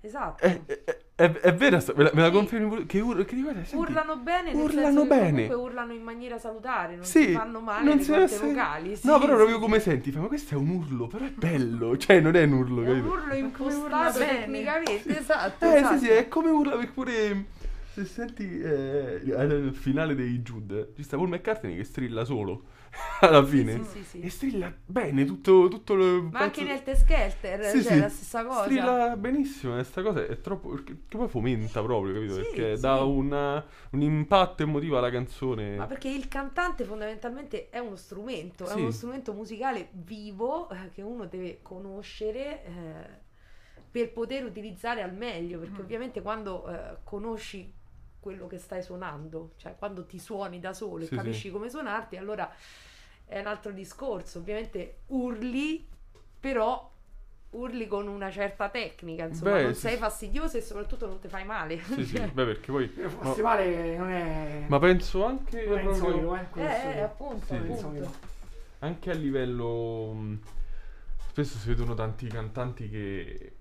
Esatto. È, è, è, è vera, me la, me la confermi pure? Che, ur- che dico, senti, urlano bene, urlano bene. comunque urlano in maniera salutare, non Sì, si fanno male non le si deve- vocali. sì, no, però sì, proprio come senti, ma questo è un urlo, però è bello, cioè non è un urlo, È un urlo impostato tecnicamente, esatto. Eh esatto. sì, sì, è come urla perché pure se senti eh, al finale dei Jude, ci sta Paul McCartney che strilla solo alla fine. Sì, sì. E strilla bene tutto, tutto il Ma anche nel Teskelter, Sì, cioè la stessa cosa. Strilla benissimo, e sta cosa è troppo. Che poi fomenta proprio, capito? Perché dà una- un impatto emotivo alla canzone. Ma perché il cantante fondamentalmente è uno strumento, è uno strumento musicale vivo eh, che uno deve conoscere eh, per poter utilizzare al meglio, perché Mhm. ovviamente quando eh, conosci quello che stai suonando, cioè quando ti suoni da solo e Sì, capisci sì. come suonarti, allora è un altro discorso. Ovviamente urli, però urli con una certa tecnica, insomma, Beh, non sì, sei fastidioso e soprattutto non ti fai male. Sì, sì, beh, perché poi. Farsi male non è ma penso anche. non è proprio- insolito eh, Eh, è eh, appunto, Sì. appunto. Anche a livello. mh, Spesso si vedono tanti cantanti che.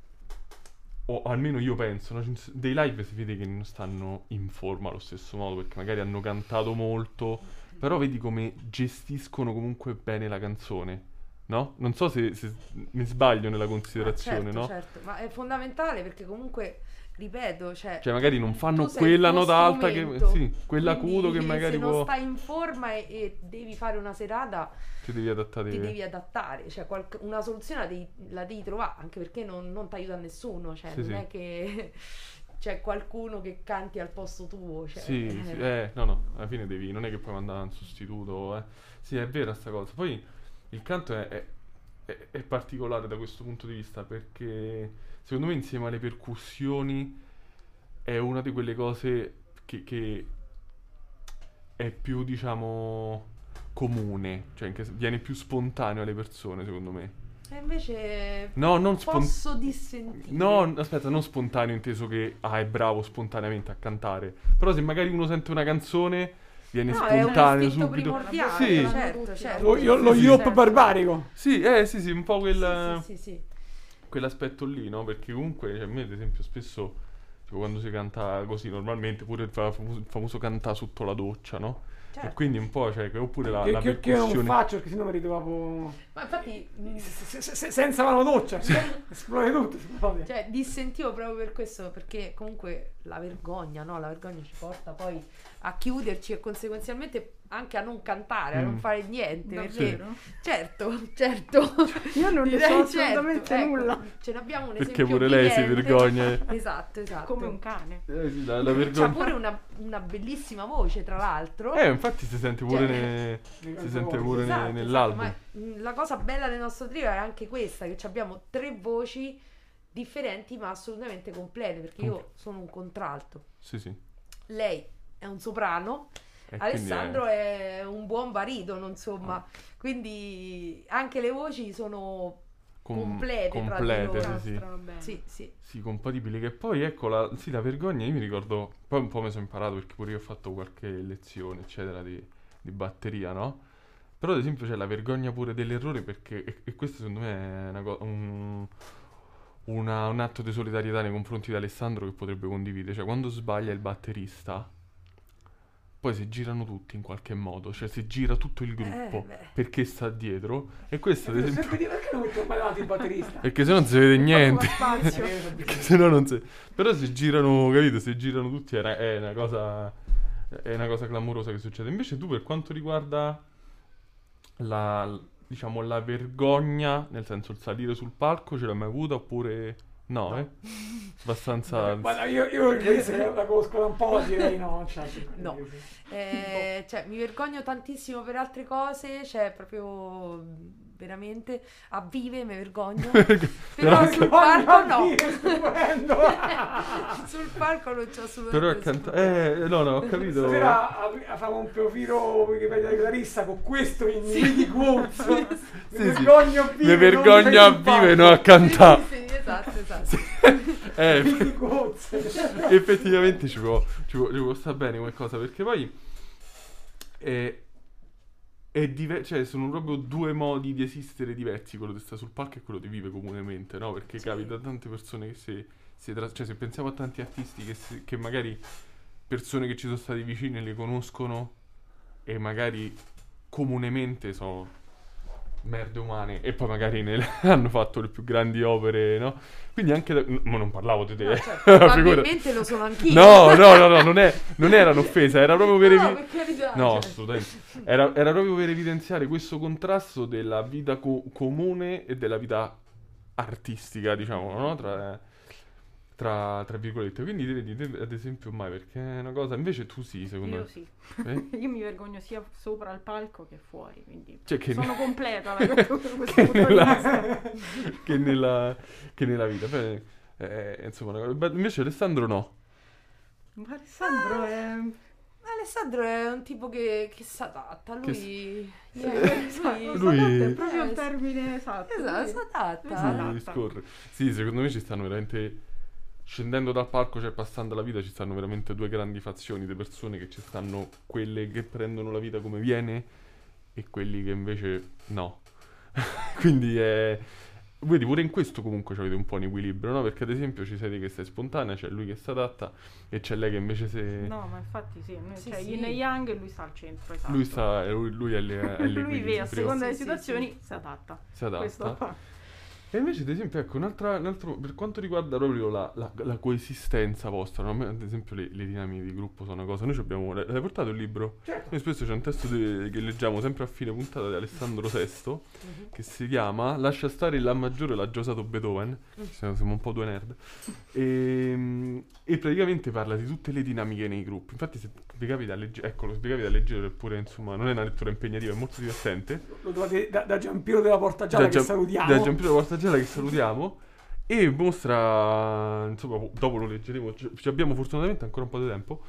O almeno io penso, no? Ci- dei live si vede che non stanno in forma allo stesso modo perché magari hanno cantato molto, però vedi come gestiscono comunque bene la canzone, no? Non so se, se mi sbaglio nella considerazione, certo, no? certo, ma è fondamentale perché comunque, ripeto, cioè, Cioè magari non fanno quella nota alta che... Sì, quella acuto che magari se non può... stai in forma e, e devi fare una serata, Ti devi adattare... ti devi adattare, cioè qualc- una soluzione la devi, la devi trovare, anche perché non, non ti aiuta nessuno, cioè Sì, non sì. è che c'è qualcuno che canti al posto tuo. Cioè, Sì, eh, sì, eh, no, no, alla fine devi, non è che puoi mandare un sostituto, eh. Sì, è vera sta cosa. Poi il canto è, è- è- è particolare da questo punto di vista perché secondo me insieme alle percussioni è una di quelle cose che, che è più, diciamo, comune, cioè che viene più spontaneo alle persone, secondo me. E invece No, non spontaneo. posso dissentire. No, aspetta, non spontaneo inteso che ah, è bravo spontaneamente a cantare. Però se magari uno sente una canzone, viene No, è un spontaneo istinto subito. primordiale, Sì. certo, certo. Lo, io- lo Sì, yop sì. barbarico. Sì, eh, sì, sì, un po' quel, Sì, sì, sì. Quell'aspetto lì, no? Perché comunque, cioè, a me ad esempio spesso, tipo quando si canta così normalmente, pure il fa- famoso, il famoso cantare sotto la doccia, no? E Certo. quindi un po', cioè, che oppure la, che, la che- che non faccio perché sennò mi ritrovo Ma infatti, mh, se- se- se- senza mano doccia. esplode tutto. esplode. cioè, dissentivo proprio per questo, perché comunque la vergogna, no? La vergogna ci porta poi a chiuderci e conseguenzialmente anche a non cantare, a non Mm. fare niente. Perché, certo, certo. Io non ne so certo, assolutamente ecco, nulla. Ce n'abbiamo un Perché esempio pure lei si vergogna. Esatto, esatto. Come un cane. Eh, sì, la, la C'ha vergogna... pure una, una bellissima voce, tra l'altro. Eh, infatti si sente pure, Cioè, ne- si sente pure ne- Esatto, nell'album. esatto, ma, mh, la cosa bella del nostro trio è anche questa, che ci abbiamo tre voci differenti ma assolutamente complete, perché io sono un contralto, Sì, sì. lei è un soprano, E Alessandro è- è un buon baritono, insomma, quindi anche le voci sono com- complete tra di complete, loro. sì, sì. Sì, sì. Sì, compatibili. Che poi, ecco, la, sì, la vergogna, io mi ricordo, poi un po' mi sono imparato perché pure io ho fatto qualche lezione, eccetera, di, di batteria, no? Però, ad esempio, c'è la vergogna pure dell'errore perché, e, e questo secondo me è una co- un, una- un atto di solidarietà nei confronti di Alessandro che potrebbe condividere. Cioè, quando sbaglia il batterista, poi si girano tutti in qualche modo, cioè si gira tutto il gruppo Eh, perché sta dietro. E questo, ad esempio, Sempre dire perché non metto mai davanti il batterista? perché se no non si vede niente. Perché se no non si... Però si girano, capito? Si girano tutti è una, è una cosa... È una cosa clamorosa che succede. Invece tu per quanto riguarda la... Diciamo la vergogna, nel senso il salire sul palco, ce l'hai mai avuta oppure... No, eh? Abbastanza... Guarda, io, io la conosco da un po', direi no, non c'è. No. Eh, cioè, mi vergogno tantissimo per altre cose, cioè proprio veramente a vive mi vergogno. Però Però- sul palco no. Sul palco non c'ho assolutamente Però problema. Eh, no, no, ho capito. Stasera facciamo un profilo Wikipedia di Clarissa con questo in Wiki Quotes. Mi Sì, sì. vergogno a vive. Le non vergogna a vive, no a cantare. Sì, sì, esatto, esatto. Eh, Quotes. effettivamente ci può, ci può, ci può sta bene qualcosa perché poi è diver- cioè sono proprio due modi di esistere diversi quello di stare sul palco e quello di vivere comunemente no? perché Sì. capita a tante persone che si, si tra- cioè se pensiamo a tanti artisti che, si- che magari persone che ci sono stati vicine le conoscono e magari comunemente sono merde umane e poi magari nel- hanno fatto le più grandi opere no? quindi anche da- ma non parlavo di te No, cioè, probabilmente lo sono anch'io. No, no, no, no, non, è, non era un'offesa, era proprio per, No, evi- No, cioè. Era, era proprio per evidenziare questo contrasto della vita co- comune e della vita artistica, diciamo, no? Tra, tra, tra virgolette. Quindi vedi, te, ad esempio mai, perché è una cosa... Invece tu sì, secondo Io me. sì. Eh? Io mi vergogno sia sopra il palco che fuori, quindi Cioè che, sono ne- completa da questo punto che di nella, che, nella, che nella vita. Beh, eh, insomma, una cosa- beh, invece Alessandro no. Ma Alessandro è... Alessandro è un tipo che, che si adatta, Che lui... s- eh, Esatto, lui- Lui- esatto, è proprio il termine esatto. Esatto, lui- si adatta. Sì, scorre. Sì, secondo me ci stanno veramente. Scendendo dal palco, cioè passando la vita, ci stanno veramente due grandi fazioni di persone che ci stanno quelle che prendono la vita come viene e quelli che invece no. Quindi è. Vedi, pure in questo comunque avete un po' un equilibrio, no? Perché ad esempio ci siete che sei spontanea, c'è lui che si adatta e c'è lei che invece se. No, ma infatti sì, noi, Sì, cioè sì. yin e yang e lui sta al centro, esatto. Lui sta. Lui, lui è, lì- è lui vede a seconda Sì, delle sì, situazioni si adatta. Si adatta. Questo fa. E invece, ad esempio, ecco, un'altra, un altro, per quanto riguarda proprio la, la- la coesistenza vostra, no? Ad esempio, le, le dinamiche di gruppo sono una cosa. Noi ci abbiamo. L'hai portato il libro? Certo. Noi spesso c'è un testo di- che leggiamo sempre a fine puntata di Alessandro VI Mhm. che si chiama Lascia stare il La maggiore l'ha già usato Beethoven. Siamo, siamo un po' due nerd. E, e praticamente parla di tutte le dinamiche nei gruppi. Infatti, se vi capita a leggere, eccolo, se vi capita a leggere, pure insomma, non è una lettura impegnativa, è molto divertente. Lo trovate da, da Giampiero della Porta Gialla che Gian- salutiamo. Da Giampiero Portagialla che salutiamo. E mostra, insomma, dopo lo leggeremo, ci ci abbiamo fortunatamente ancora un po' di tempo.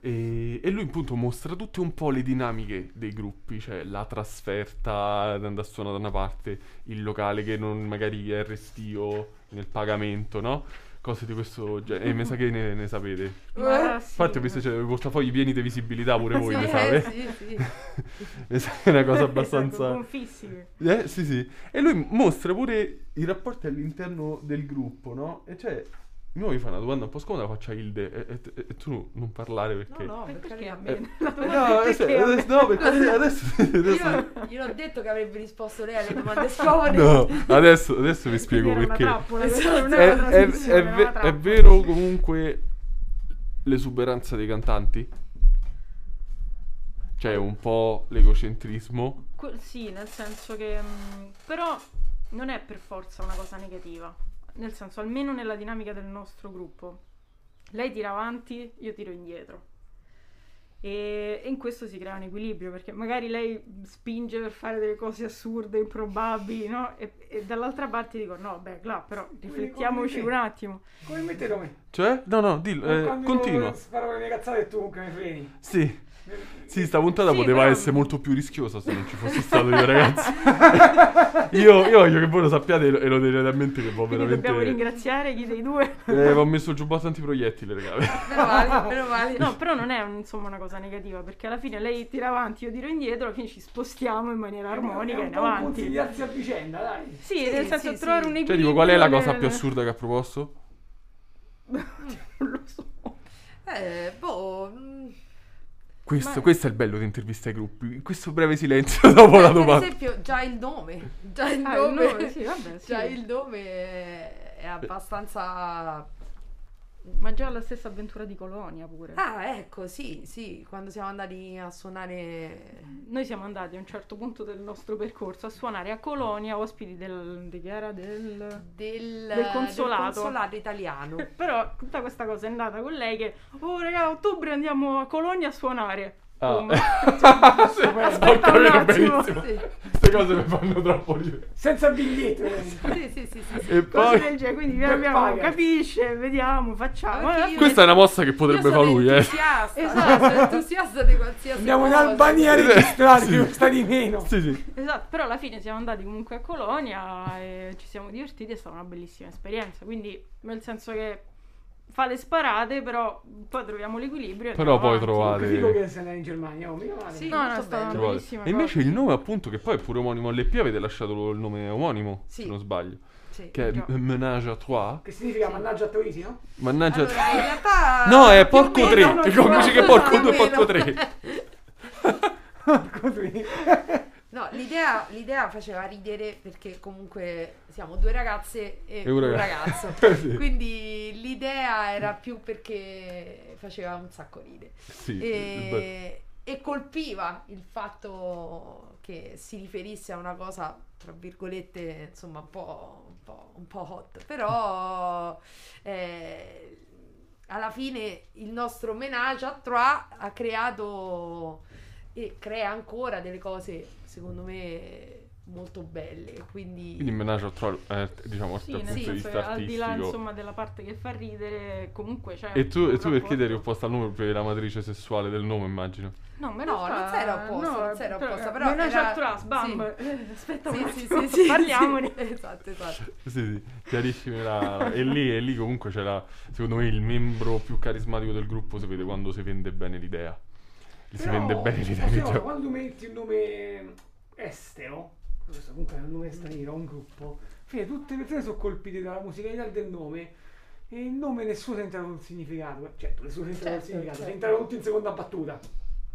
E, e lui appunto mostra tutte un po' le dinamiche dei gruppi, cioè la trasferta, andare a suonare da una parte, il locale che non magari è restio nel pagamento, no? Cose di questo genere. E mi sa che ne, ne sapete. Ma sì. Infatti ho visto c'è i portafogli pieni di visibilità pure voi, Sì, mi eh, sa. eh? sì, sì. Mi sa che è una cosa Esatto, abbastanza... confissimi. Eh, sì, sì. E lui mostra pure i rapporti all'interno del gruppo, no? E cioè, io mi fa una domanda un po' scomoda, la faccio a Hilde, e, e- e tu non parlare perché... No, no, per perché a me? Eh, La no, adesso, perché a me? adesso- no, perché adesso... adesso Io, io ho detto che avrebbe risposto lei alle domande scomode. no, adesso, adesso vi spiego Era una perché. trappola, Esatto. È, è una è- è ve- vero comunque l'esuberanza dei cantanti? Cioè un po' l'egocentrismo? Que- sì, nel senso che... mh, però non è per forza una cosa negativa. Nel senso, almeno nella dinamica del nostro gruppo. Lei tira avanti, io tiro indietro. E, e in questo si crea un equilibrio, perché magari lei spinge per fare delle cose assurde, improbabili, no? E, e dall'altra parte dico, no, beh, là, però riflettiamoci un attimo. Come mettete me? Cioè? No, no, dillo, eh, continua. sparo le mie cazzate e tu comunque mi freni. Sì. Sì, sta puntata Sì, poteva però- essere molto più rischiosa se non ci fossi stato io, ragazzi. io, io voglio che voi lo sappiate e lo, e tenete a mente che vo' Quindi dobbiamo veramente... ringraziare chi dei due. Eh, ho messo il giubbotto antiproiettile, raga. Meno male, meno male. No, però non è un- insomma una cosa negativa, perché alla fine lei tira avanti, io tiro indietro, alla fine ci spostiamo in maniera armonica È in un po' un avanti. consigliarsi a vicenda, dai. Sì, Sì, nel senso sì, trovare sì. un Cioè, equilibrio. dico, qual è la cosa nel- più assurda che ha proposto? non lo so. Eh, boh. Questo, Ma- questo è il bello di intervista ai gruppi. Questo breve silenzio dopo la per domanda. esempio, già il nome. Già il Ah, il nome. nome, sì, vabbè, sì. Già il nome è, è abbastanza. Ma già la stessa avventura di Colonia pure. Ah, ecco, sì, sì. Quando siamo andati a suonare. Noi siamo andati a un certo punto del nostro percorso a suonare a Colonia, ospiti del... di che era? Del... Del, Del consolato. del consolato italiano. Però tutta questa cosa è andata con lei che, oh raga, a ottobre andiamo a Colonia a suonare. Ah. Sì, Aspetta ho capito un attimo. benissimo. Sì, Queste cose mi fanno troppo ridere. Senza biglietto. eh. sì, sì, sì, sì, sì. E poi... genere, quindi abbiamo, capisce, vediamo, facciamo. Anche Eh, Questa è una mossa che potrebbe fare lui, eh. entusiasta, Esatto. entusiasta di qualsiasi Andiamo in cosa. Albania a registrare, Sì. costa di meno. Sì, sì. Esatto, però alla fine siamo andati comunque a Colonia e ci siamo divertiti, è stata una bellissima esperienza. Quindi, nel senso che fa le sparate, però poi troviamo l'equilibrio. e Però poi avanti. trovate- Figo che se ne in Germania, oh, mica male. Sì. No, no, è bellissima E invece il nome appunto che poi è pure omonimo all'EP avete lasciato il nome omonimo, Sì. se non sbaglio. Sì. Che è Già. M- Menage à Trois. Che significa mannaggia a Troisi, no? Mannaggia Allora, in realtà No, è porco meno, 3. più o Come dice che porco più o 2 meno. porco 3. No, l'idea, l'idea faceva ridere perché comunque siamo due ragazze e, E un un ragazzo. Sì. Quindi l'idea era più perché faceva un sacco ridere. Sì, E, e colpiva il fatto che si riferisse a una cosa, tra virgolette, insomma, un po', un po', un po' hot. Però eh, alla fine il nostro menage a trois ha creato e crea ancora delle cose, secondo me, molto belle. Quindi, Quindi Menage Trois è diciamo Sì, dal punto di vista al di là artistico. insomma della parte che fa ridere, comunque c'è. E tu, un e tu perché ti eri opposta al nome per la matrice sessuale del nome, immagino? No, ma No, realtà- non sei opposta, no, non però- opposta, però Menage era- à trois, bam. sì. Eh, Aspetta un sì, sì, attimo, sì, sì, parliamone. sì. Esatto, esatto. Sì, sì, chiarissimi la... E lì, e lì comunque c'era, secondo me, il membro più carismatico del gruppo si vede quando si vende bene l'idea. Si Però, vende bene l'idea posso di dire, gioco. Quando metti un nome estero, questo comunque è un nome straniero, un gruppo, fine, tutte le persone sono colpite dalla musicalità del nome e il nome nessuno entrato un significato. Certo, nessuno è entrato un Certo, significato, si è certo. entrato tutti in seconda battuta.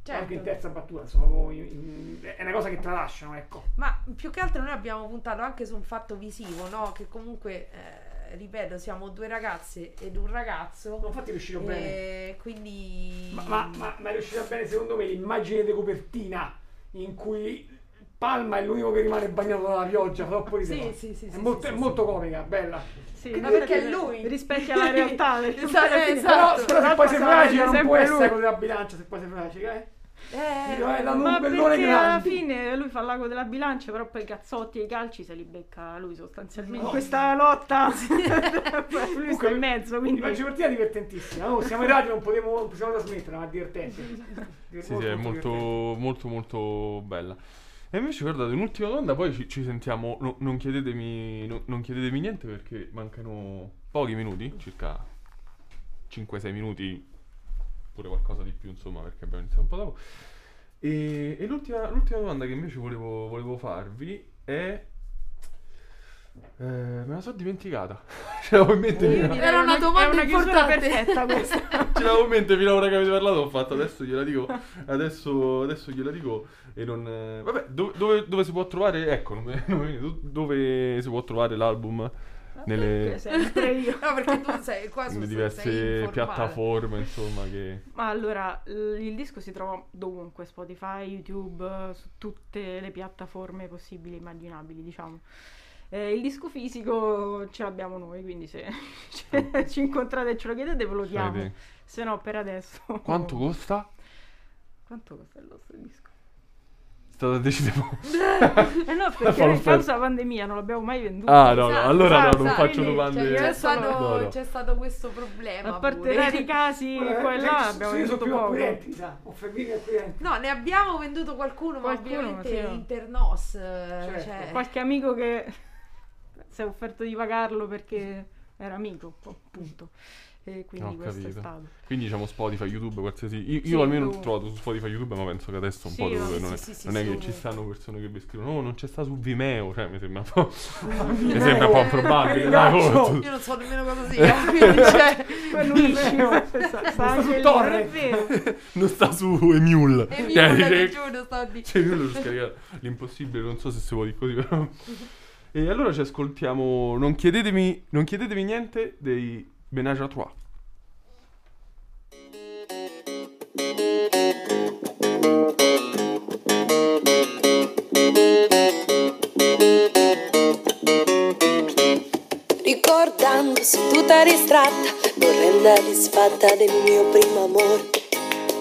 Certo. anche in terza battuta, insomma, proprio in- in- è una cosa che tralasciano, ecco. Ma più che altro noi abbiamo puntato anche su un fatto visivo, no? Che comunque, eh, ripeto, siamo due ragazze ed un ragazzo. No, infatti è riuscito bene. E quindi... Ma, ma, ma, ma è riuscita bene secondo me l'immagine di copertina in cui Palma è l'unico che rimane bagnato dalla pioggia, troppo ridere. Sì, sì, sì, è, sì, molto, sì, è sì, molto comica, bella. Sì, Ma perché è lui. rispecchia la realtà. Esatto, esatto. Però, però se poi sei fragica non può essere lui. quello della bilancia se poi sei fragica, eh. Eh, eh, danno Ma perché alla grande. fine lui fa l'ago della bilancia, però poi i cazzotti e i calci se li becca lui sostanzialmente. No. Questa lotta lui sta in mezzo, quindi... L'immagine partita è divertentissima. No, siamo in radio, non, potevo, non possiamo trasmettere, ma è divertente. Sì, sì, è molto, molto, molto bella. E invece, guardate, un'ultima domanda, poi ci, ci sentiamo. no- non, chiedetemi, no- non chiedetemi niente perché mancano pochi minuti, circa 5-6 minuti, pure qualcosa di più, insomma, perché abbiamo iniziato un po' dopo. E, e l'ultima, l'ultima domanda che invece volevo, volevo farvi è. eh, me la sono dimenticata. Ce l'avevo in mente. Io fino a- direi Era una domanda è una importante. perfetta questa. Ce l'avevo in mente fino a ora che avete parlato, ho fatto adesso gliela dico, adesso, adesso gliela dico e non... Vabbè, dove, dove, dove si può trovare, ecco, non dove si può trovare l'album nelle, Perché sempre io. No, perché tu sei qua su diverse piattaforme, insomma, che... Ma allora, l- il disco si trova dovunque, Spotify, YouTube, su tutte le piattaforme possibili e immaginabili, diciamo. Eh, il disco fisico ce l'abbiamo noi, quindi se ce- ci incontrate e ce lo chiedete ve lo diamo. Se no, per adesso... Quanto costa? Quanto costa il nostro disco? È stato deciso... Eh no, perché a causa pandemia non l'abbiamo mai venduto. Ah, no, no, Esatto, allora no, esatto, non faccio domande... cioè, io C'è stato, no, no. c'è stato questo problema. A parte pure. rari casi qua e là abbiamo io sono venduto più poco. No, ne abbiamo venduto qualcuno, Qualcuno, ma ovviamente sì. internos. eh, Certo. Cioè, Qualche amico che si è offerto di pagarlo perché era amico, appunto. E quindi Ho questo capito. è stato. Quindi diciamo Spotify, YouTube, qualsiasi... Io, io Sì, almeno l'ho trovato su Spotify, YouTube, ma penso che adesso un Sì, po' no, dove sì, non, è, sì, sì, non è che sì. ci stanno persone che vi scrivono no, non c'è sta su Vimeo, cioè mi sembra un po'... mi sembra un po' improbabile, io non so nemmeno cosa sia, quindi cioè, Quello è. Sta, sta sul lì, non è torrent. vero. non sta su Emule. e mi Cioè, ti dice- giuro, sto a dire. Cioè, io l'ho scaricato. L'impossibile, non so se si può dire così, però. E allora ci ascoltiamo. Non chiedetemi, non chiedetevi niente dei Menage à Trois. Ricordandosi tutta ristratta, l'orrenda disfatta del mio primo amore.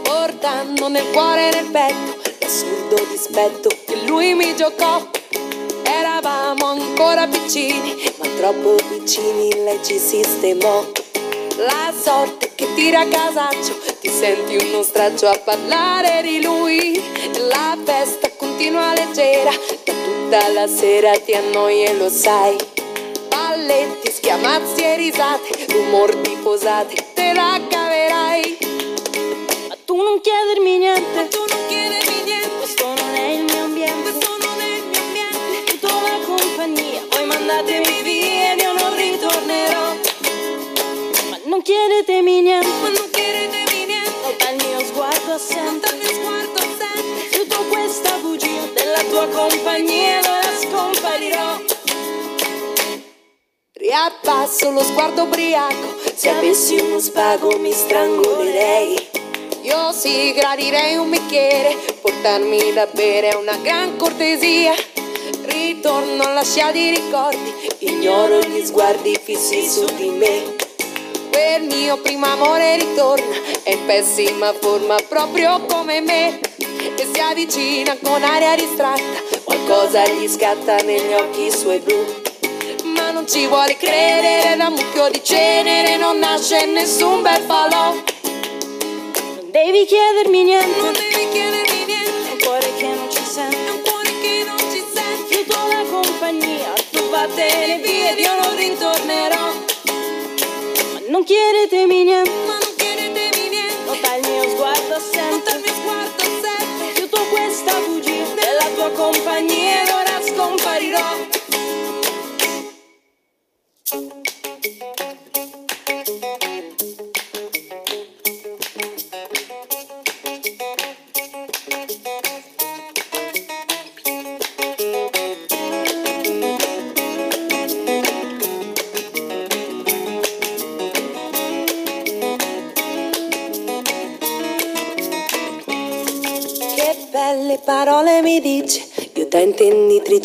Portando nel cuore e nel petto l'assurdo dispetto che lui mi giocò. Ancora piccini, ma troppo vicini lei ci sistemò. La sorte che tira a casaccio, ti senti uno straccio a parlare di lui. La festa continua leggera, da tutta la sera ti annoi e lo sai. Balletti, schiamazzi e risate, rumor di posate, te la caverai. Ma tu non chiedermi niente, ma tu non chiedermi niente, poi mandatemi via ed io non ritornerò. Ma non chiedetemi niente, ma non chiedetemi niente, nota il mio sguardo assente, il mio sguardo assente. Tutto questa bugia della tua compagnia, ora scomparirò. Riabbasso lo sguardo ubriaco, se avessi uno spago mi strangolerei. Io sì, gradirei un bicchiere, portarmi da bere è una gran cortesia. Ritorno alla scia di ricordi, ignoro gli sguardi fissi su di me. Quel mio primo amore ritorna, è in pessima forma proprio come me. E si avvicina con aria distratta, qualcosa gli scatta negli occhi suoi blu. Ma non ci vuole credere, da mucchio di cenere non nasce nessun bel falò. Non devi chiedermi niente, non devi chiedermi niente. Tu vattene via ed io non ritornerò. Ma non chiedetemi niente,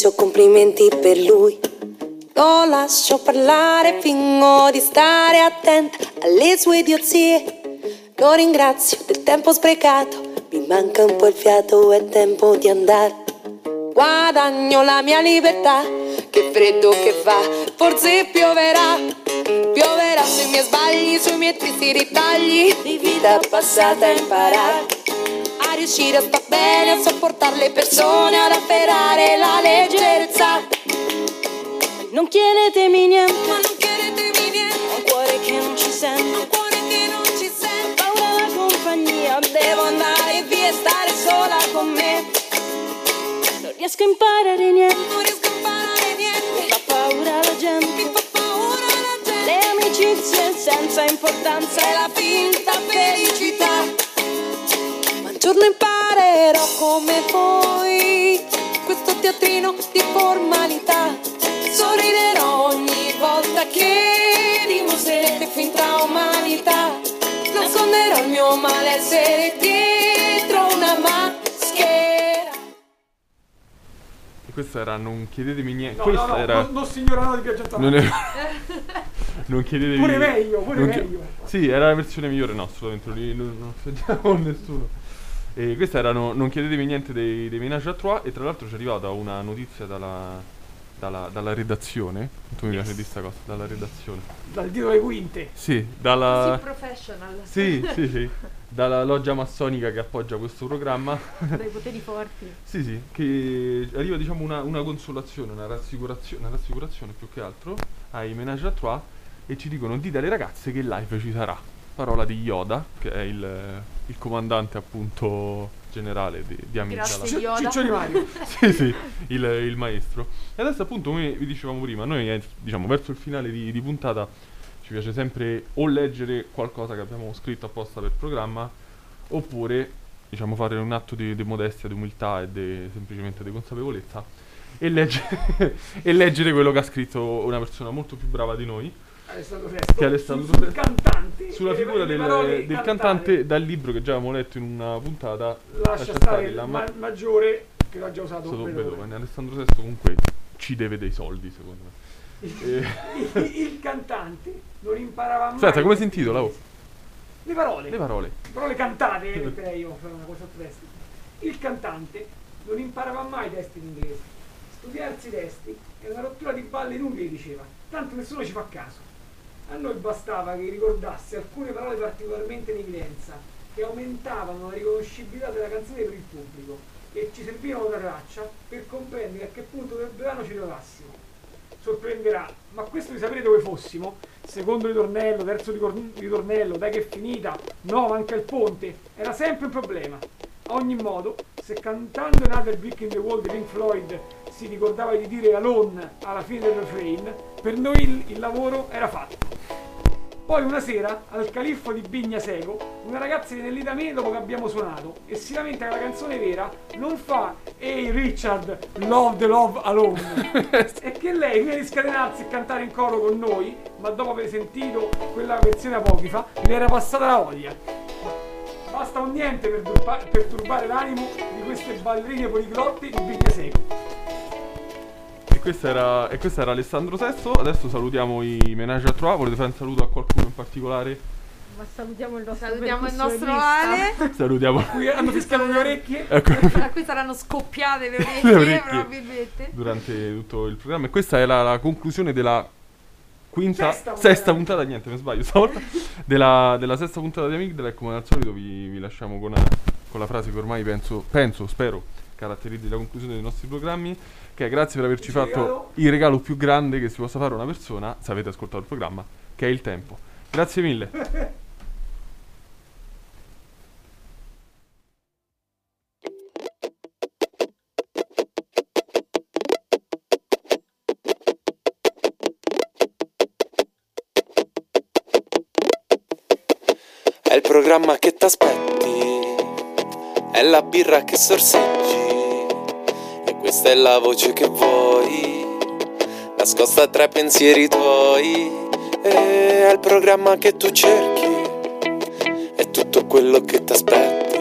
ho complimenti per lui. Lo lascio parlare, fingo di stare attenta alle sue idiozie. Lo ringrazio del tempo sprecato, mi manca un po' il fiato, è tempo di andare. Guadagno la mia libertà, che freddo che fa, forse pioverà. Pioverà sui miei sbagli, sui miei tristi ritagli di vita passata a imparare. A riuscire a star bene, a sopportare le persone, ad afferrare la leggerezza. Non chiedetemi niente, ma non chiedetemi niente. Un cuore che non ci sente, un cuore che non ci sente. Paura la compagnia, devo andare via e stare sola con me. Non riesco a imparare niente, non riesco a imparare niente. Mi fa paura la gente, mi fa paura la gente. Le amicizie senza importanza e la finta felicità. Ma un giorno imparerò come voi questo teatrino di formalità. Sorriderò ogni volta che dimostrerete finta umanità. Nasconderò il mio malessere dietro una maschera. E questa era Non chiedetemi niente. No, questa no, no, era. non, non signorano di Piaggio Non è... non chiedetevi. Pure meglio, pure non chi- meglio. Sì, era la versione migliore, no, assolutamente. Non, offendiamo nessuno. E questa erano Non chiedetevi niente dei, dei Ménage à Trois. E tra l'altro ci è arrivata una notizia dalla, dalla, dalla redazione. Tu mi piace di sta cosa, dalla redazione. Dal dietro le quinte. Sì, dalla. Così professional. Sì, sì, sì. Dalla loggia massonica che appoggia questo programma. Dai poteri forti. Sì, sì, che arriva diciamo una, una consolazione, una rassicurazione, una rassicurazione più che altro ai Menage à Trois e ci dicono dite alle ragazze che live ci sarà. Parola di Yoda, che è il, il comandante appunto generale di, di Amigdala. Grazie. Yoda. Ciccio di Mario. sì, sì, il, il maestro. E adesso appunto, come vi dicevamo prima, noi eh, diciamo verso il finale di, di puntata ci piace sempre o leggere qualcosa che abbiamo scritto apposta per programma, oppure diciamo fare un atto di, di modestia, di umiltà e di- semplicemente di consapevolezza e leggere, e leggere quello che ha scritto una persona molto più brava di noi Alessandro Sesto. Che Alessandro sul, sul Sesto. cantante. sulla e le- figura del, del cantante dal libro che già avevamo letto in una puntata Lascia stare il la ma- ma- maggiore che l'ha già usato Beethoven. Beethoven. Alessandro VI comunque ci deve dei soldi secondo me Eh, il, il cantante non imparava mai. aspetta come si intitola? Oh, Le parole. le parole parole cantate, metterei io, fare una cosa testi. Il cantante non imparava mai testi in inglese. Studiarsi i testi è una rottura di balle inutili, diceva. Tanto nessuno ci fa caso. A noi bastava che ricordasse alcune parole particolarmente in evidenza, che aumentavano la riconoscibilità della canzone per il pubblico e ci servivano da traccia per comprendere a che punto del brano ci trovassimo. Sorprenderà, ma questo di sapere dove fossimo, secondo ritornello, terzo ritornello, dai che è finita, no, manca il ponte, era sempre un problema. A ogni modo, se cantando Another Brick in the Wall di Pink Floyd si ricordava di dire alone alla fine del refrain, per noi il, il lavoro era fatto. Poi una sera, al califfo di Bigna Seco, una ragazza viene lì da me dopo che abbiamo suonato e si lamenta che la canzone vera non fa Ehi Richard, love the love alone. e che lei, prima di scatenarsi e cantare in coro con noi, ma dopo aver sentito quella versione apocrifa, le era passata la voglia. Basta un niente per, turba- per turbare l'animo di queste ballerine poliglotte di Bigna Seco. Questo era, e questo era Alessandro VI adesso salutiamo i Menage à Trois volete fare un saluto a qualcuno in particolare? Ma salutiamo il nostro Salutiamo il nostro. Ale. salutiamo Qui hanno fischiato le orecchie. ecco A cui saranno scoppiate le orecchie, Le orecchie. probabilmente. durante tutto il programma e questa è la, la conclusione della quinta Sesta sesta, puntata. puntata niente mi sbaglio stavolta della, della sesta puntata di Amigdala e come al solito vi, vi lasciamo con, con la frase che ormai penso, penso spero caratterizzi la conclusione dei nostri programmi che è grazie per averci Il fatto regalo. il regalo più grande che si possa fare a una persona se avete ascoltato il programma che è il tempo. Grazie mille. È il programma che t'aspetti, è la birra che sorseggi, questa è la voce che vuoi, nascosta tra i pensieri tuoi. È il programma che tu cerchi, è tutto quello che t'aspetti,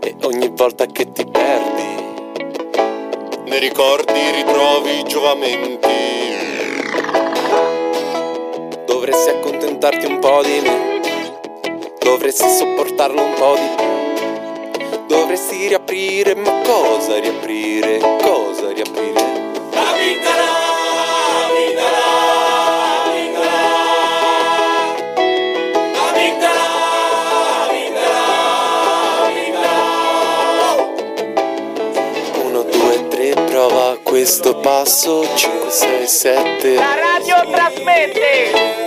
e ogni volta che ti perdi. Nei ricordi ritrovi giovamenti. Dovresti accontentarti un po' di me, dovresti sopportarlo un po' di più. Dovresti riaprire, ma cosa riaprire? Cosa riaprire? La due, tre, prova questo passo, 5, 6, 7. La radio trasmette